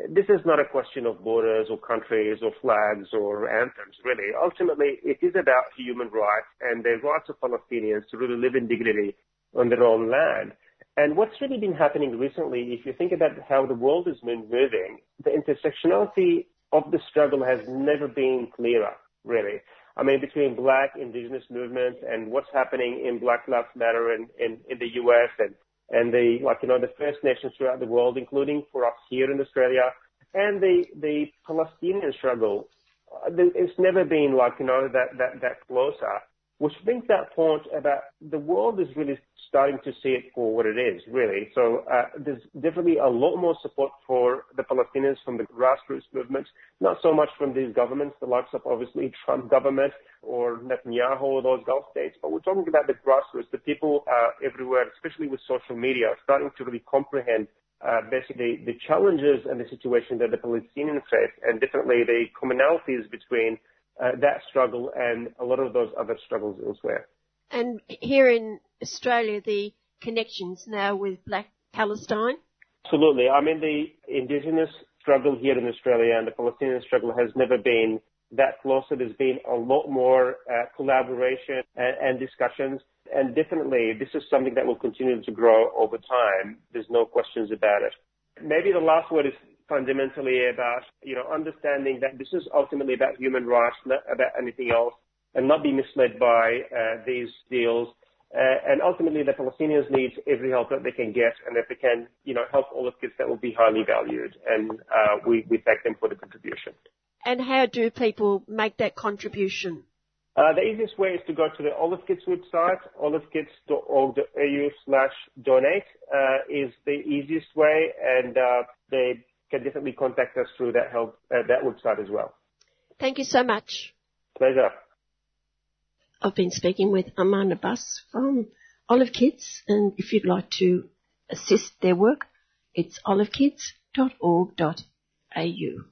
this is not a question of borders or countries or flags or anthems, really. Ultimately, it is about human rights and the rights of Palestinians to really live in dignity on their own land. And what's really been happening recently, if you think about how the world has been moving, the intersectionality of the struggle has never been clearer, really. I mean, between black indigenous movements and what's happening in Black Lives Matter in, in, in the US and and the like you know the First Nations throughout the world, including for us here in Australia, and the the Palestinian struggle. Uh, it's never been like you know that that that closer which brings that point about the world is really starting to see it for what it is, really. So uh, there's definitely a lot more support for the Palestinians from the grassroots movements, not so much from these governments, the likes of obviously Trump government or Netanyahu or those Gulf states, but we're talking about the grassroots, the people uh, everywhere, especially with social media, starting to really comprehend uh, basically the challenges and the situation that the Palestinians face, and definitely the commonalities between uh, that struggle and a lot of those other struggles elsewhere. And here in Australia, the connections now with Black Palestine? Absolutely. I mean, the Indigenous struggle here in Australia and the Palestinian struggle has never been that close. There's been a lot more uh, collaboration and, and discussions. And definitely, this is something that will continue to grow over time. There's no questions about it. Maybe the last word is fundamentally about, you know, understanding that this is ultimately about human rights, not about anything else, and not be misled by uh, these deals. Uh, and ultimately, the Palestinians need every help that they can get, and if they can, you know, help Olive Kids, that will be highly valued. And uh, we, we thank them for the contribution. And how do people make that contribution? Uh, the easiest way is to go to the Olive Kids website, olivekids.org.au slash donate uh, is the easiest way, and uh, they can definitely contact us through that help uh, that website as well. Thank you so much. Pleasure. I've been speaking with Aman Abbas from Olive Kids, and if you'd like to assist their work, it's olivekids.org.au.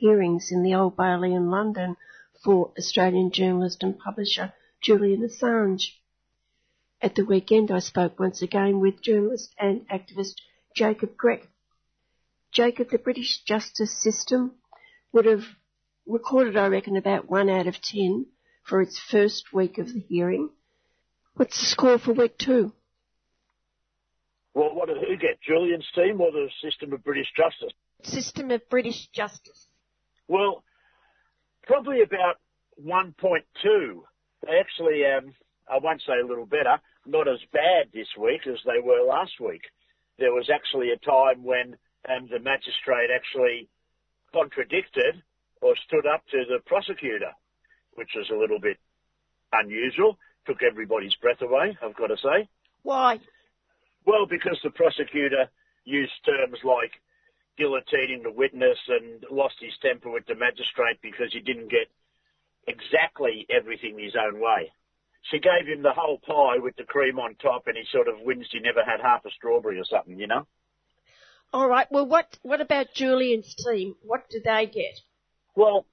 hearings in the Old Bailey in London for Australian journalist and publisher Julian Assange. At the weekend, I spoke once again with journalist and activist Jacob Grech. Jacob, the British justice system would have recorded, I reckon, about one out of ten for its first week of the hearing. What's the score for week two? Well, what did who get? Julian's team or the system of British justice? System of British justice. Well, probably about 1.2. They actually, um, I won't say a little better, not as bad this week as they were last week. There was actually a time when um, the magistrate actually contradicted or stood up to the prosecutor, which was a little bit unusual. Took everybody's breath away, I've got to say. Why? Well, because the prosecutor used terms like guillotining the witness and lost his temper with the magistrate because he didn't get exactly everything his own way. She gave him the whole pie with the cream on top and he sort of winced he never had half a strawberry or something, you know? All right. Well, what, what about Julian's team? What do they get? Well,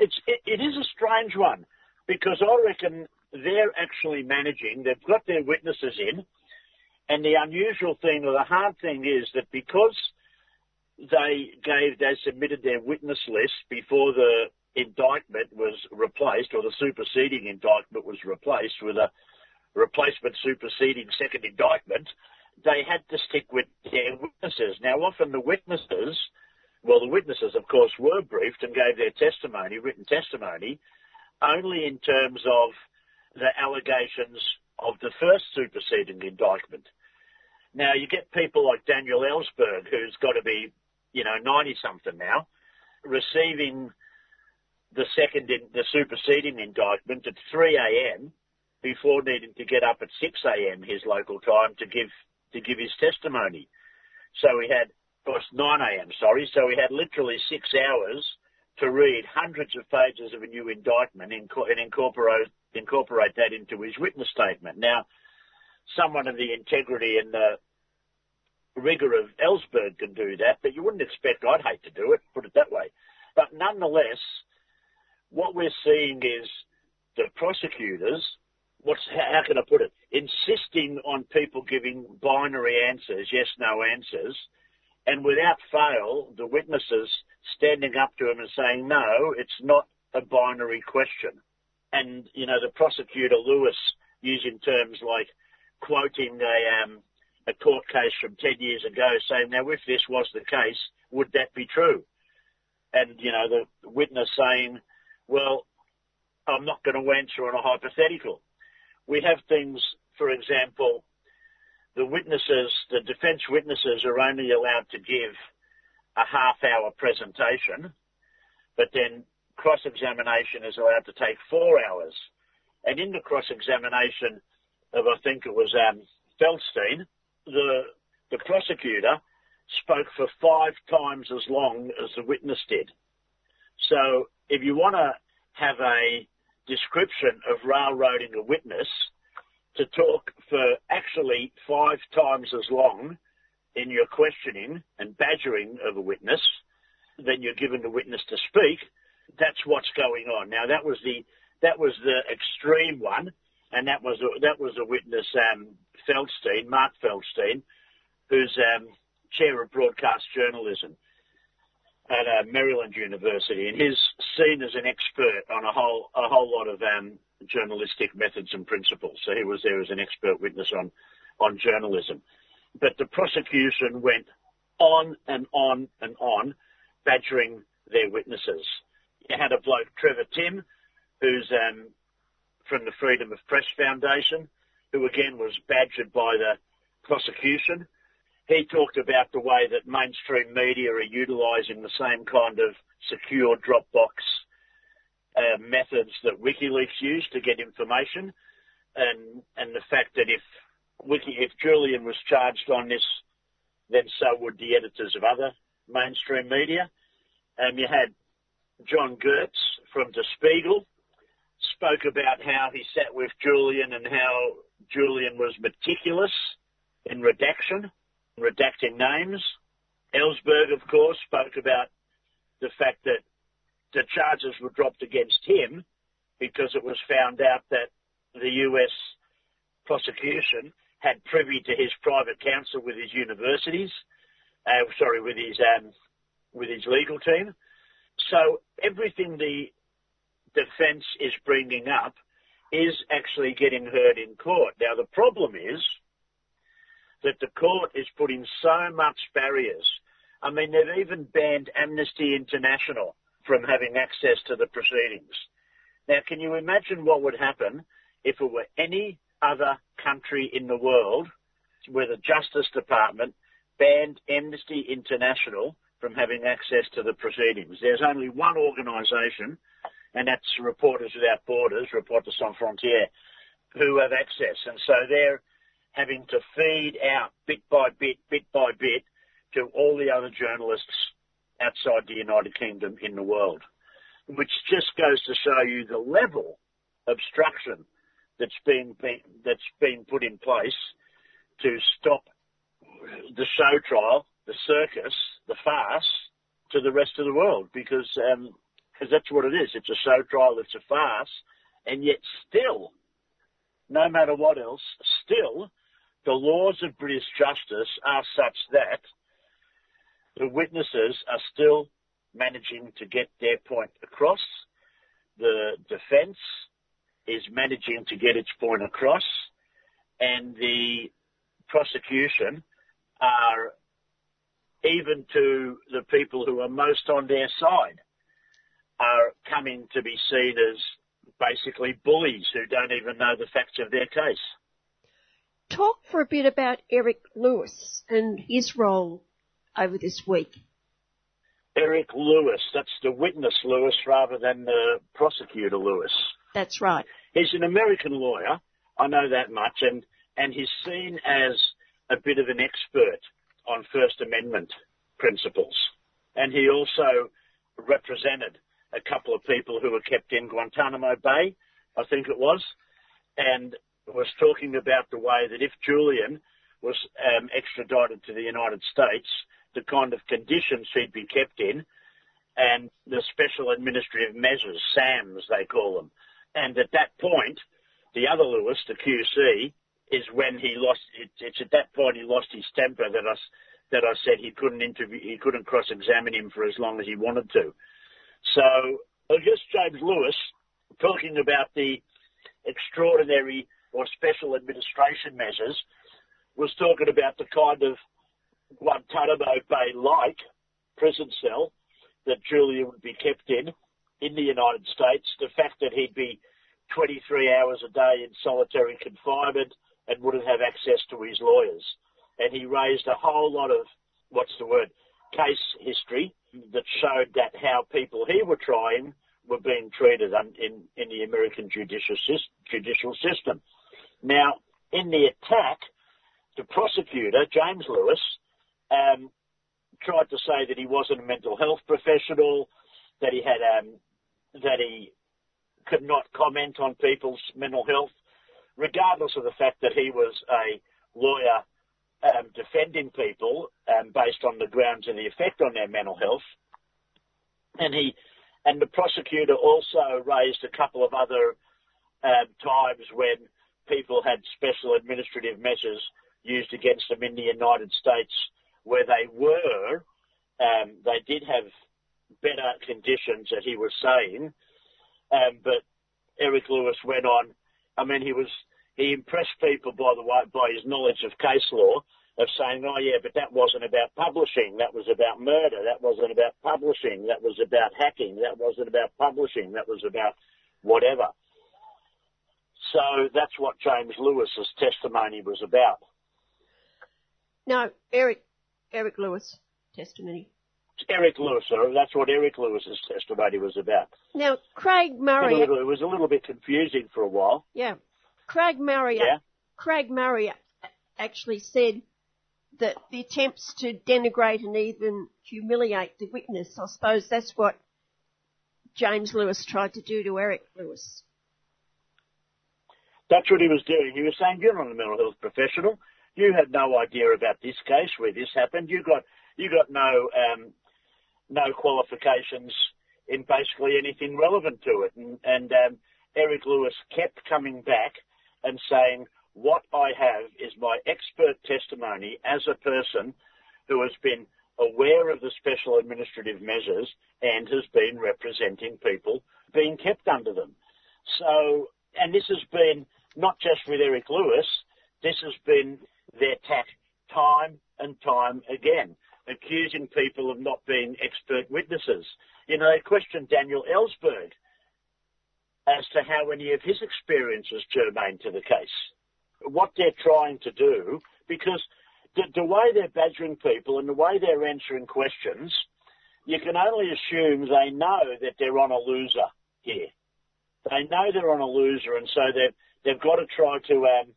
it's, it, it is a strange one because I reckon they're actually managing, they've got their witnesses in, and the unusual thing or the hard thing is that because they gave, they submitted their witness list before the indictment was replaced or the superseding indictment was replaced with a replacement superseding second indictment, they had to stick with their witnesses. Now, often the witnesses, well, the witnesses, of course, were briefed and gave their testimony, written testimony, only in terms of the allegations of the first superseding indictment. Now, you get people like Daniel Ellsberg, who's got to be you know, 90 something now, receiving the second, in, the superseding indictment at 3 a.m. before needing to get up at 6 a.m. his local time to give, to give his testimony. So we had, of course, 9 a.m., sorry, so we had literally six hours to read hundreds of pages of a new indictment and incorporate, incorporate that into his witness statement. Now, someone of the integrity and the rigour of Ellsberg can do that, but you wouldn't expect I'd hate to do it, put it that way. But nonetheless, what we're seeing is the prosecutors, what's, how can I put it, insisting on people giving binary answers, yes, no answers, and without fail, the witnesses standing up to him and saying, no, it's not a binary question. And, you know, the prosecutor, Lewis, using terms like quoting a, um, a court case from 10 years ago saying, now if this was the case, would that be true? And, you know, the witness saying, well, I'm not going to answer on a hypothetical. We have things, for example, the witnesses, the defence witnesses are only allowed to give a half hour presentation, but then cross-examination is allowed to take four hours. And in the cross-examination of, I think it was um, Feldstein, the the prosecutor spoke for five times as long as the witness did. So if you want to have a description of railroading a witness to talk for actually five times as long in your questioning and badgering of a witness than you're given the witness to speak, that's what's going on. Now that was the that was the extreme one, and that was a, that was a witness um, Feldstein, Mark Feldstein, who's um, chair of broadcast journalism at uh, Maryland University, and he's seen as an expert on a whole a whole lot of um, journalistic methods and principles. So he was there as an expert witness on on journalism. But the prosecution went on and on and on, badgering their witnesses. You had a bloke, Trevor Timm, who's um, from the Freedom of Press Foundation, who again was badgered by the prosecution. He talked about the way that mainstream media are utilising the same kind of secure Dropbox uh, methods that WikiLeaks used to get information, and and the fact that if Wiki, if Julian was charged on this, then so would the editors of other mainstream media. Um, you had John Goetz from Der Spiegel spoke about how he sat with Julian and how Julian was meticulous in redaction, redacting names. Ellsberg, of course, spoke about the fact that the charges were dropped against him because it was found out that the US prosecution had privy to his private counsel with his universities, uh, sorry, with his um, with his legal team. So everything the defence is bringing up is actually getting heard in court. Now the problem is that the court is putting so much barriers. I mean, they've even banned Amnesty International from having access to the proceedings. Now, can you imagine what would happen if it were any other country in the world where the Justice Department banned Amnesty International from having access to the proceedings? There's only one organisation and that's Reporters Without Borders, Reporters Sans Frontières, who have access. And so they're having to feed out bit by bit, bit by bit, to all the other journalists outside the United Kingdom in the world, which just goes to show you the level of obstruction that's been, been that's been put in place to stop the show trial, the circus, the farce to the rest of the world because um, because that's what it is. It's a show trial, it's a farce, and yet still, no matter what else, still, the laws of British justice are such that the witnesses are still managing to get their point across. The defence is managing to get its point across, and the prosecution are even to the people who are most on their side are coming to be seen as basically bullies who don't even know the facts of their case. Talk for a bit about Eric Lewis and his role over this week. Eric Lewis, that's the witness Lewis rather than the prosecutor Lewis. That's right. He's an American lawyer, I know that much, and, and he's seen as a bit of an expert on First Amendment principles. And he also represented a couple of people who were kept in Guantanamo Bay, I think it was, and was talking about the way that if Julian was um, extradited to the United States, the kind of conditions he'd be kept in, and the special administrative measures, SAMs they call them. And at that point, the other Lewis, the QC, is when he lost. It, it's at that point he lost his temper that I that I said he couldn't interview, he couldn't cross-examine him for as long as he wanted to. So guess James Lewis talking about the extraordinary or special administration measures was talking about the kind of Guantanamo Bay-like prison cell that Julian would be kept in in the United States. The fact that he'd be 23 hours a day in solitary confinement and wouldn't have access to his lawyers. And he raised a whole lot of, what's the word, case history that showed that how people he were trying were being treated in, in the American judicial, judicial system. Now, in the attack, the prosecutor, James Lewis, um, tried to say that he wasn't a mental health professional, that he had um, that he could not comment on people's mental health, regardless of the fact that he was a lawyer um, defending people um, based on the grounds of the effect on their mental health. And he and the prosecutor also raised a couple of other um, times when people had special administrative measures used against them in the United States where they were, um, they did have better conditions that he was saying, um, but Eric Lewis went on. I mean, he was he impressed people by the way by his knowledge of case law of saying, oh yeah, but that wasn't about publishing, that was about murder, that wasn't about publishing, that was about hacking, that wasn't about publishing, that was about whatever. So that's what James Lewis's testimony was about. No, Eric Eric Lewis testimony. It's Eric Lewis, sir. That's what Eric Lewis's testimony was about. Now, Craig Murray. It was a little bit confusing for a while. Yeah. Craig Murray. Yeah. Craig Murray actually said that the attempts to denigrate and even humiliate the witness, I suppose that's what James Lewis tried to do to Eric Lewis. That's what he was doing. He was saying, you're not a mental health professional. You had no idea about this case where this happened. You got you got no um, no qualifications in basically anything relevant to it. And, and um, Eric Lewis kept coming back and saying, "What I have is my expert testimony as a person who has been aware of the special administrative measures and has been representing people being kept under them." So, and this has been not just with Eric Lewis. This has been their tack time and time again, accusing people of not being expert witnesses. You know, they questioned Daniel Ellsberg as to how any of his experiences germane to the case. What they're trying to do, because the, the way they're badgering people and the way they're answering questions, you can only assume they know that they're on a loser here. They know they're on a loser, and so they've they've got to try to um,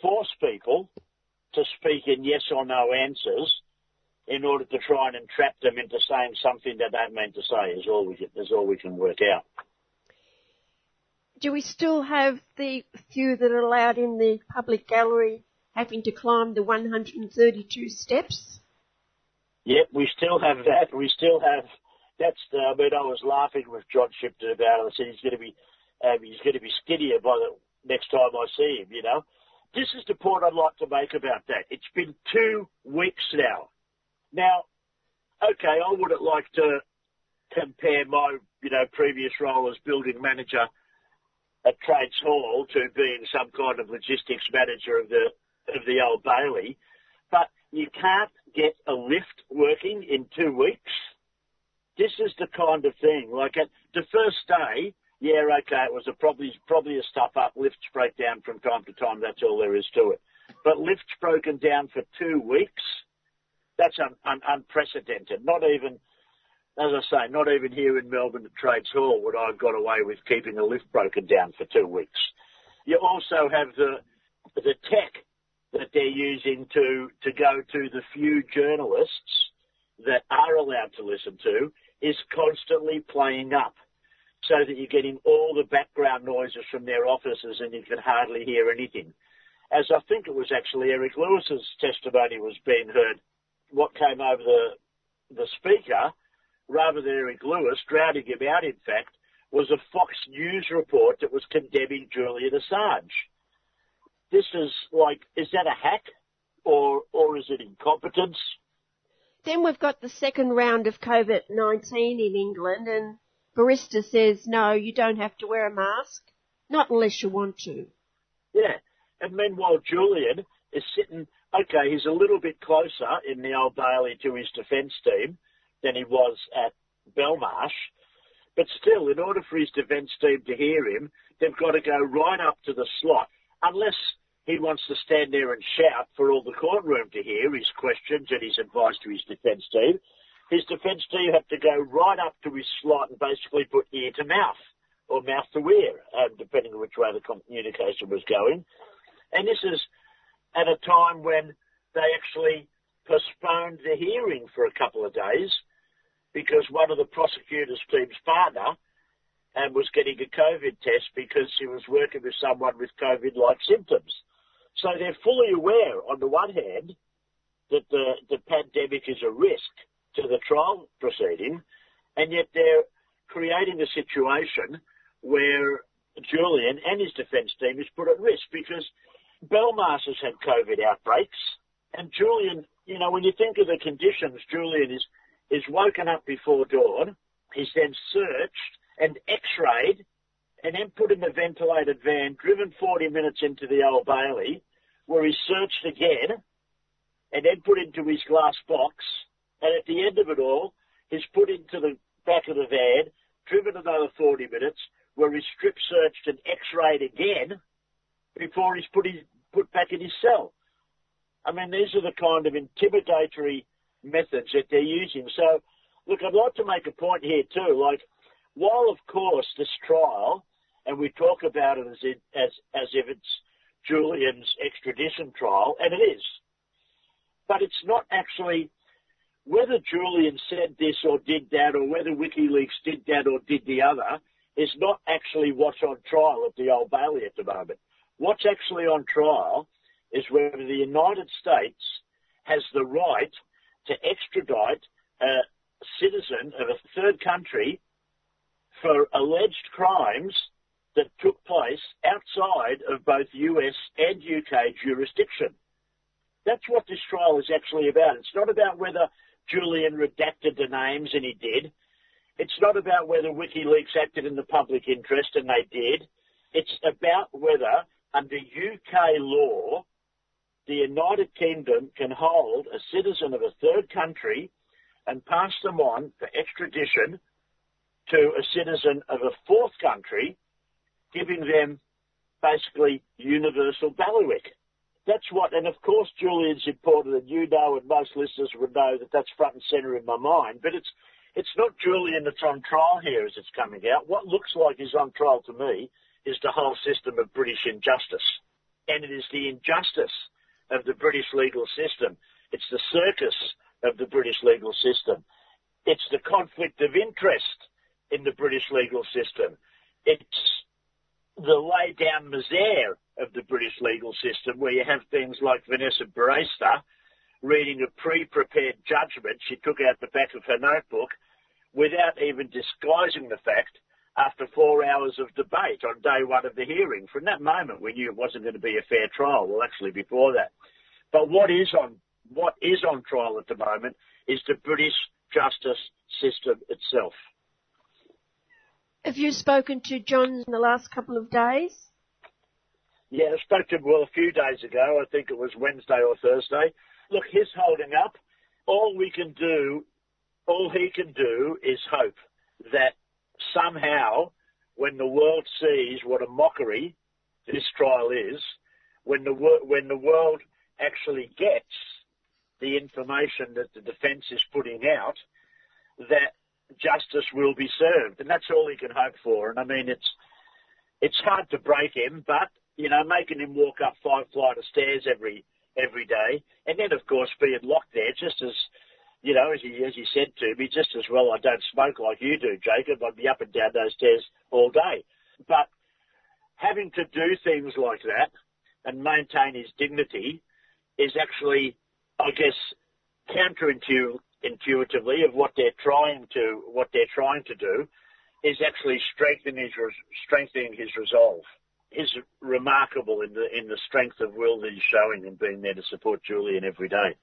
force people to speak in yes or no answers in order to try and entrap them into saying something they don't mean to say is all we can, is all we can work out. Do we still have the few that are allowed in the public gallery having to climb the 132 steps? Yep, we still have that. We still have. That's the. I mean, I was laughing with John Shipton about it. I said he's going to be, um, he's going to be skinnier by the next time I see him. You know, this is the point I'd like to make about that. It's been two weeks now. Now, okay, I wouldn't like to compare my, you know, previous role as building manager at Trades Hall to being some kind of logistics manager of the of the Old Bailey, but you can't get a lift working in two weeks. This is the kind of thing. Like at the first day, yeah, okay, it was a probably probably a stuff up. Lifts break down from time to time. That's all there is to it. But lifts broken down for two weeks, that's un, un, unprecedented. Not even, as I say, not even here in Melbourne at Trades Hall would I have got away with keeping a lift broken down for two weeks. You also have the the tech that they're using to to go to the few journalists that are allowed to listen to is constantly playing up so that you're getting all the background noises from their offices and you can hardly hear anything. as I think it was actually Eric Lewis's testimony was being heard, what came over the the speaker, rather than Eric Lewis drowning him out, in fact, was a Fox News report that was condemning Julian Assange. This is like, is that a hack, or or is it incompetence? Then we've got the second round of COVID-19 in England and Baraitser says, no, you don't have to wear a mask. Not unless you want to. Yeah. And meanwhile, Julian is sitting, okay, he's a little bit closer in the Old Bailey to his defence team than he was at Belmarsh. But still, in order for his defence team to hear him, they've got to go right up to the slot. Unless he wants to stand there and shout for all the courtroom to hear his questions and his advice to his defence team. His defence team have to go right up to his slot and basically put ear to mouth or mouth to ear, um, depending on which way the communication was going. And this is at a time when they actually postponed the hearing for a couple of days because one of the prosecutor's team's partner and was getting a COVID test because he was working with someone with COVID-like symptoms. So they're fully aware, on the one hand, that the, the pandemic is a risk to the trial proceeding, and yet they're creating a situation where Julian and his defence team is put at risk because Belmarsh has had COVID outbreaks, and Julian, you know, when you think of the conditions, Julian is is woken up before dawn. He's then searched and X-rayed, and then put in a ventilated van, driven 40 minutes into the Old Bailey, where he's searched again, and then put into his glass box, and at the end of it all, he's put into the back of the van, driven another 40 minutes, where he's strip searched and X-rayed again, before he's put his, put back in his cell. I mean, these are the kind of intimidatory methods that they're using. So, look, I'd like to make a point here too. Like, while of course this trial, and we talk about it as it, as as if it's Julian's extradition trial, and it is, but it's not actually whether Julian said this or did that, or whether WikiLeaks did that or did the other, is not actually what's on trial at the Old Bailey at the moment. What's actually on trial is whether the United States has the right to extradite a citizen of a third country for alleged crimes that took place outside of both US and UK jurisdiction. That's what this trial is actually about. It's not about whether Julian redacted the names and he did. It's not about whether WikiLeaks acted in the public interest and they did. It's about whether, under UK law, the United Kingdom can hold a citizen of a third country and pass them on for extradition to a citizen of a fourth country, giving them basically universal bailiwick. That's what, and of course Julian's important and you know and most listeners would know that that's front and centre in my mind, but it's, it's not Julian that's on trial here as it's coming out. What looks like is on trial to me is the whole system of British injustice. And it is the injustice of the British legal system. It's the circus of the British legal system. It's the conflict of interest in the British legal system. It's the lay down misère of the British legal system where you have things like Vanessa Baraitser reading a pre-prepared judgment she took out the back of her notebook without even disguising the fact after four hours of debate on day one of the hearing. From that moment, we knew it wasn't going to be a fair trial. Well, actually, before that. But what is on what is on trial at the moment is the British justice system itself. Have you spoken to John in the last couple of days? Yeah, I spoke to him, well, a few days ago. I think it was Wednesday or Thursday. Look, he's holding up. All we can do, all he can do is hope that somehow, when the world sees what a mockery this trial is, when the, when the world actually gets the information that the defence is putting out, that justice will be served, and that's all he can hope for. And I mean, it's it's hard to break him, but you know, making him walk up five flight of stairs every every day, and then of course being locked there, just as you know, as he as he said to me, just as well I don't smoke like you do, Jacob. I'd be up and down those stairs all day. But having to do things like that, and maintain his dignity is actually, I guess, counterintuitively of what they're trying to what they're trying to do is actually strengthening his strengthening his resolve. He's remarkable in the in the strength of will that he's showing and being there to support Julian every day.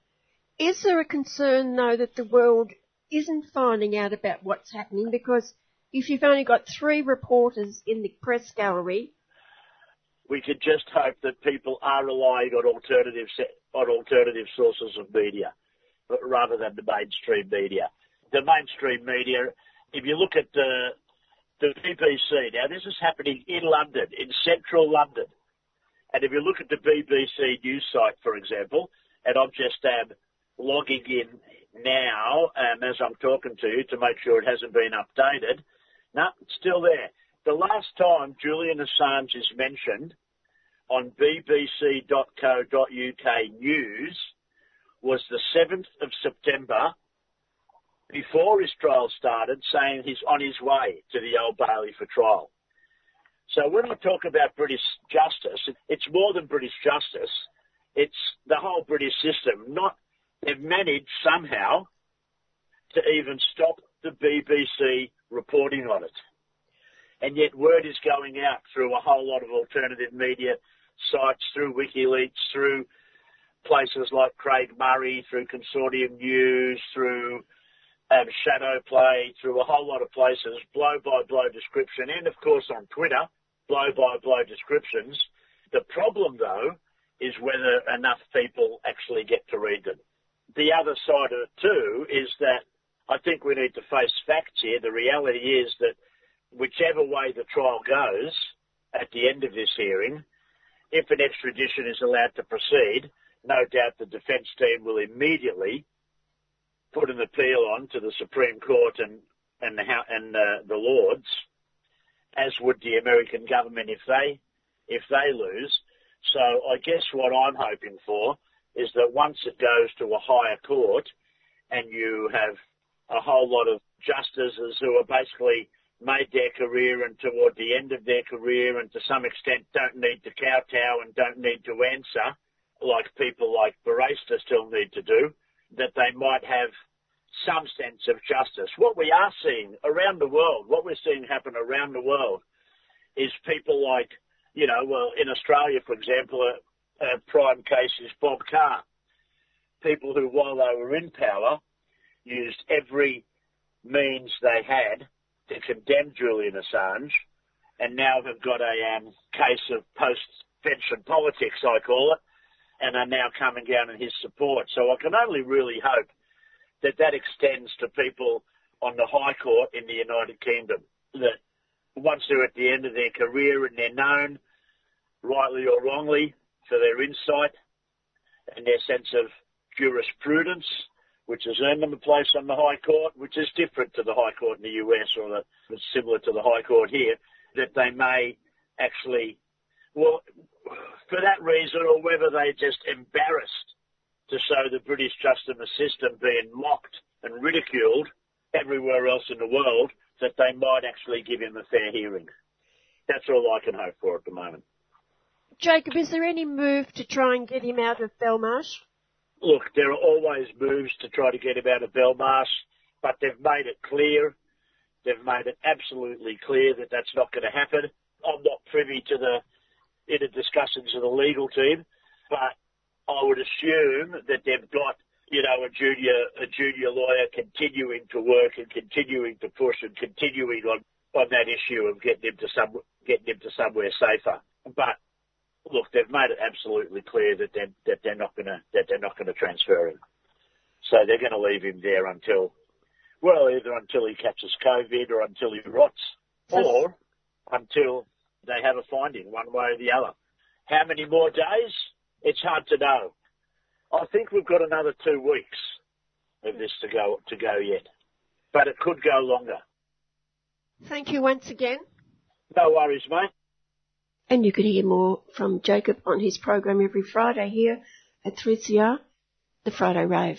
Is there a concern though that the world isn't finding out about what's happening because if you've only got three reporters in the press gallery, we could just hope that people are relying on alternative on alternative sources of media rather than the mainstream media. The mainstream media, if you look at the the BBC, now this is happening in London, in central London, and if you look at the BBC news site, for example, and I'm just um, logging in now um, as I'm talking to you to make sure it hasn't been updated. No, it's still there. The last time Julian Assange is mentioned on bbc.co.uk news was the 7th of September before his trial started saying he's on his way to the Old Bailey for trial. So when I talk about British justice, it's more than British justice. It's the whole British system. Not they've managed somehow to even stop the BBC reporting on it. And yet word is going out through a whole lot of alternative media sites, through WikiLeaks, through places like Craig Murray, through Consortium News, through um, Shadowproof, through a whole lot of places, blow by blow description, and of course on Twitter, blow by blow descriptions. The problem though is whether enough people actually get to read them. The other side of it too is that I think we need to face facts here. The reality is that whichever way the trial goes at the end of this hearing, if an extradition is allowed to proceed, no doubt the defence team will immediately put an appeal on to the Supreme Court and and the and uh, the Lords, as would the American government if they if they lose. So I guess what I'm hoping for is that once it goes to a higher court, and you have a whole lot of justices who are basically made their career and toward the end of their career and to some extent don't need to kowtow and don't need to answer like people like Baraitser still need to do, that they might have some sense of justice. What we are seeing around the world, what we're seeing happen around the world is people like, you know, well, in Australia, for example, a prime case is Bob Carr. People who, while they were in power, used every means they had to condemn Julian Assange and now have got a um, case of post-pension politics, I call it, and are now coming down in his support. So I can only really hope that that extends to people on the High Court in the United Kingdom, that once they're at the end of their career and they're known, rightly or wrongly, for their insight and their sense of jurisprudence, which has earned them a place on the High Court, which is different to the High Court in the US or the, similar to the High Court here, that they may actually, well, for that reason or whether they're just embarrassed to show the British justice system being mocked and ridiculed everywhere else in the world, that they might actually give him a fair hearing. That's all I can hope for at the moment. Jacob, is there any move to try and get him out of Belmarsh? look, there are always moves to try to get him out of Belmarsh, but they've made it clear, they've made it absolutely clear that that's not going to happen. I'm not privy to the inner discussions of the legal team, but I would assume that they've got, you know, a junior a junior lawyer continuing to work and continuing to push and continuing on on that issue of getting him to some getting him to somewhere safer. But look, they've made it absolutely clear that they're, that they're not going to that they're not going to transfer him. So they're going to leave him there until, well, either until he catches COVID or until he rots, or until they have a finding one way or the other. How many more days? It's hard to know. I think we've got another two weeks of this to go to go yet, but it could go longer. Thank you once again. No worries, mate. And you can hear more from Jacob on his program every Friday here at 3CR, the Friday Rave,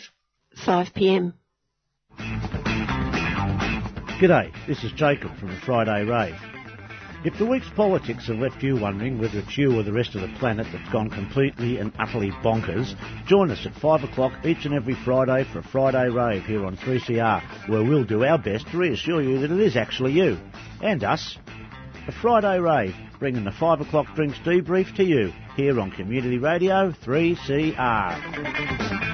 5pm. G'day, this is Jacob from the Friday Rave. If the week's politics have left you wondering whether it's you or the rest of the planet that's gone completely and utterly bonkers, join us at 5 o'clock each and every Friday for a Friday rave here on 3CR, where we'll do our best to reassure you that it is actually you. And us. A Friday rave, bringing the 5 o'clock drinks debrief to you, here on Community Radio 3CR.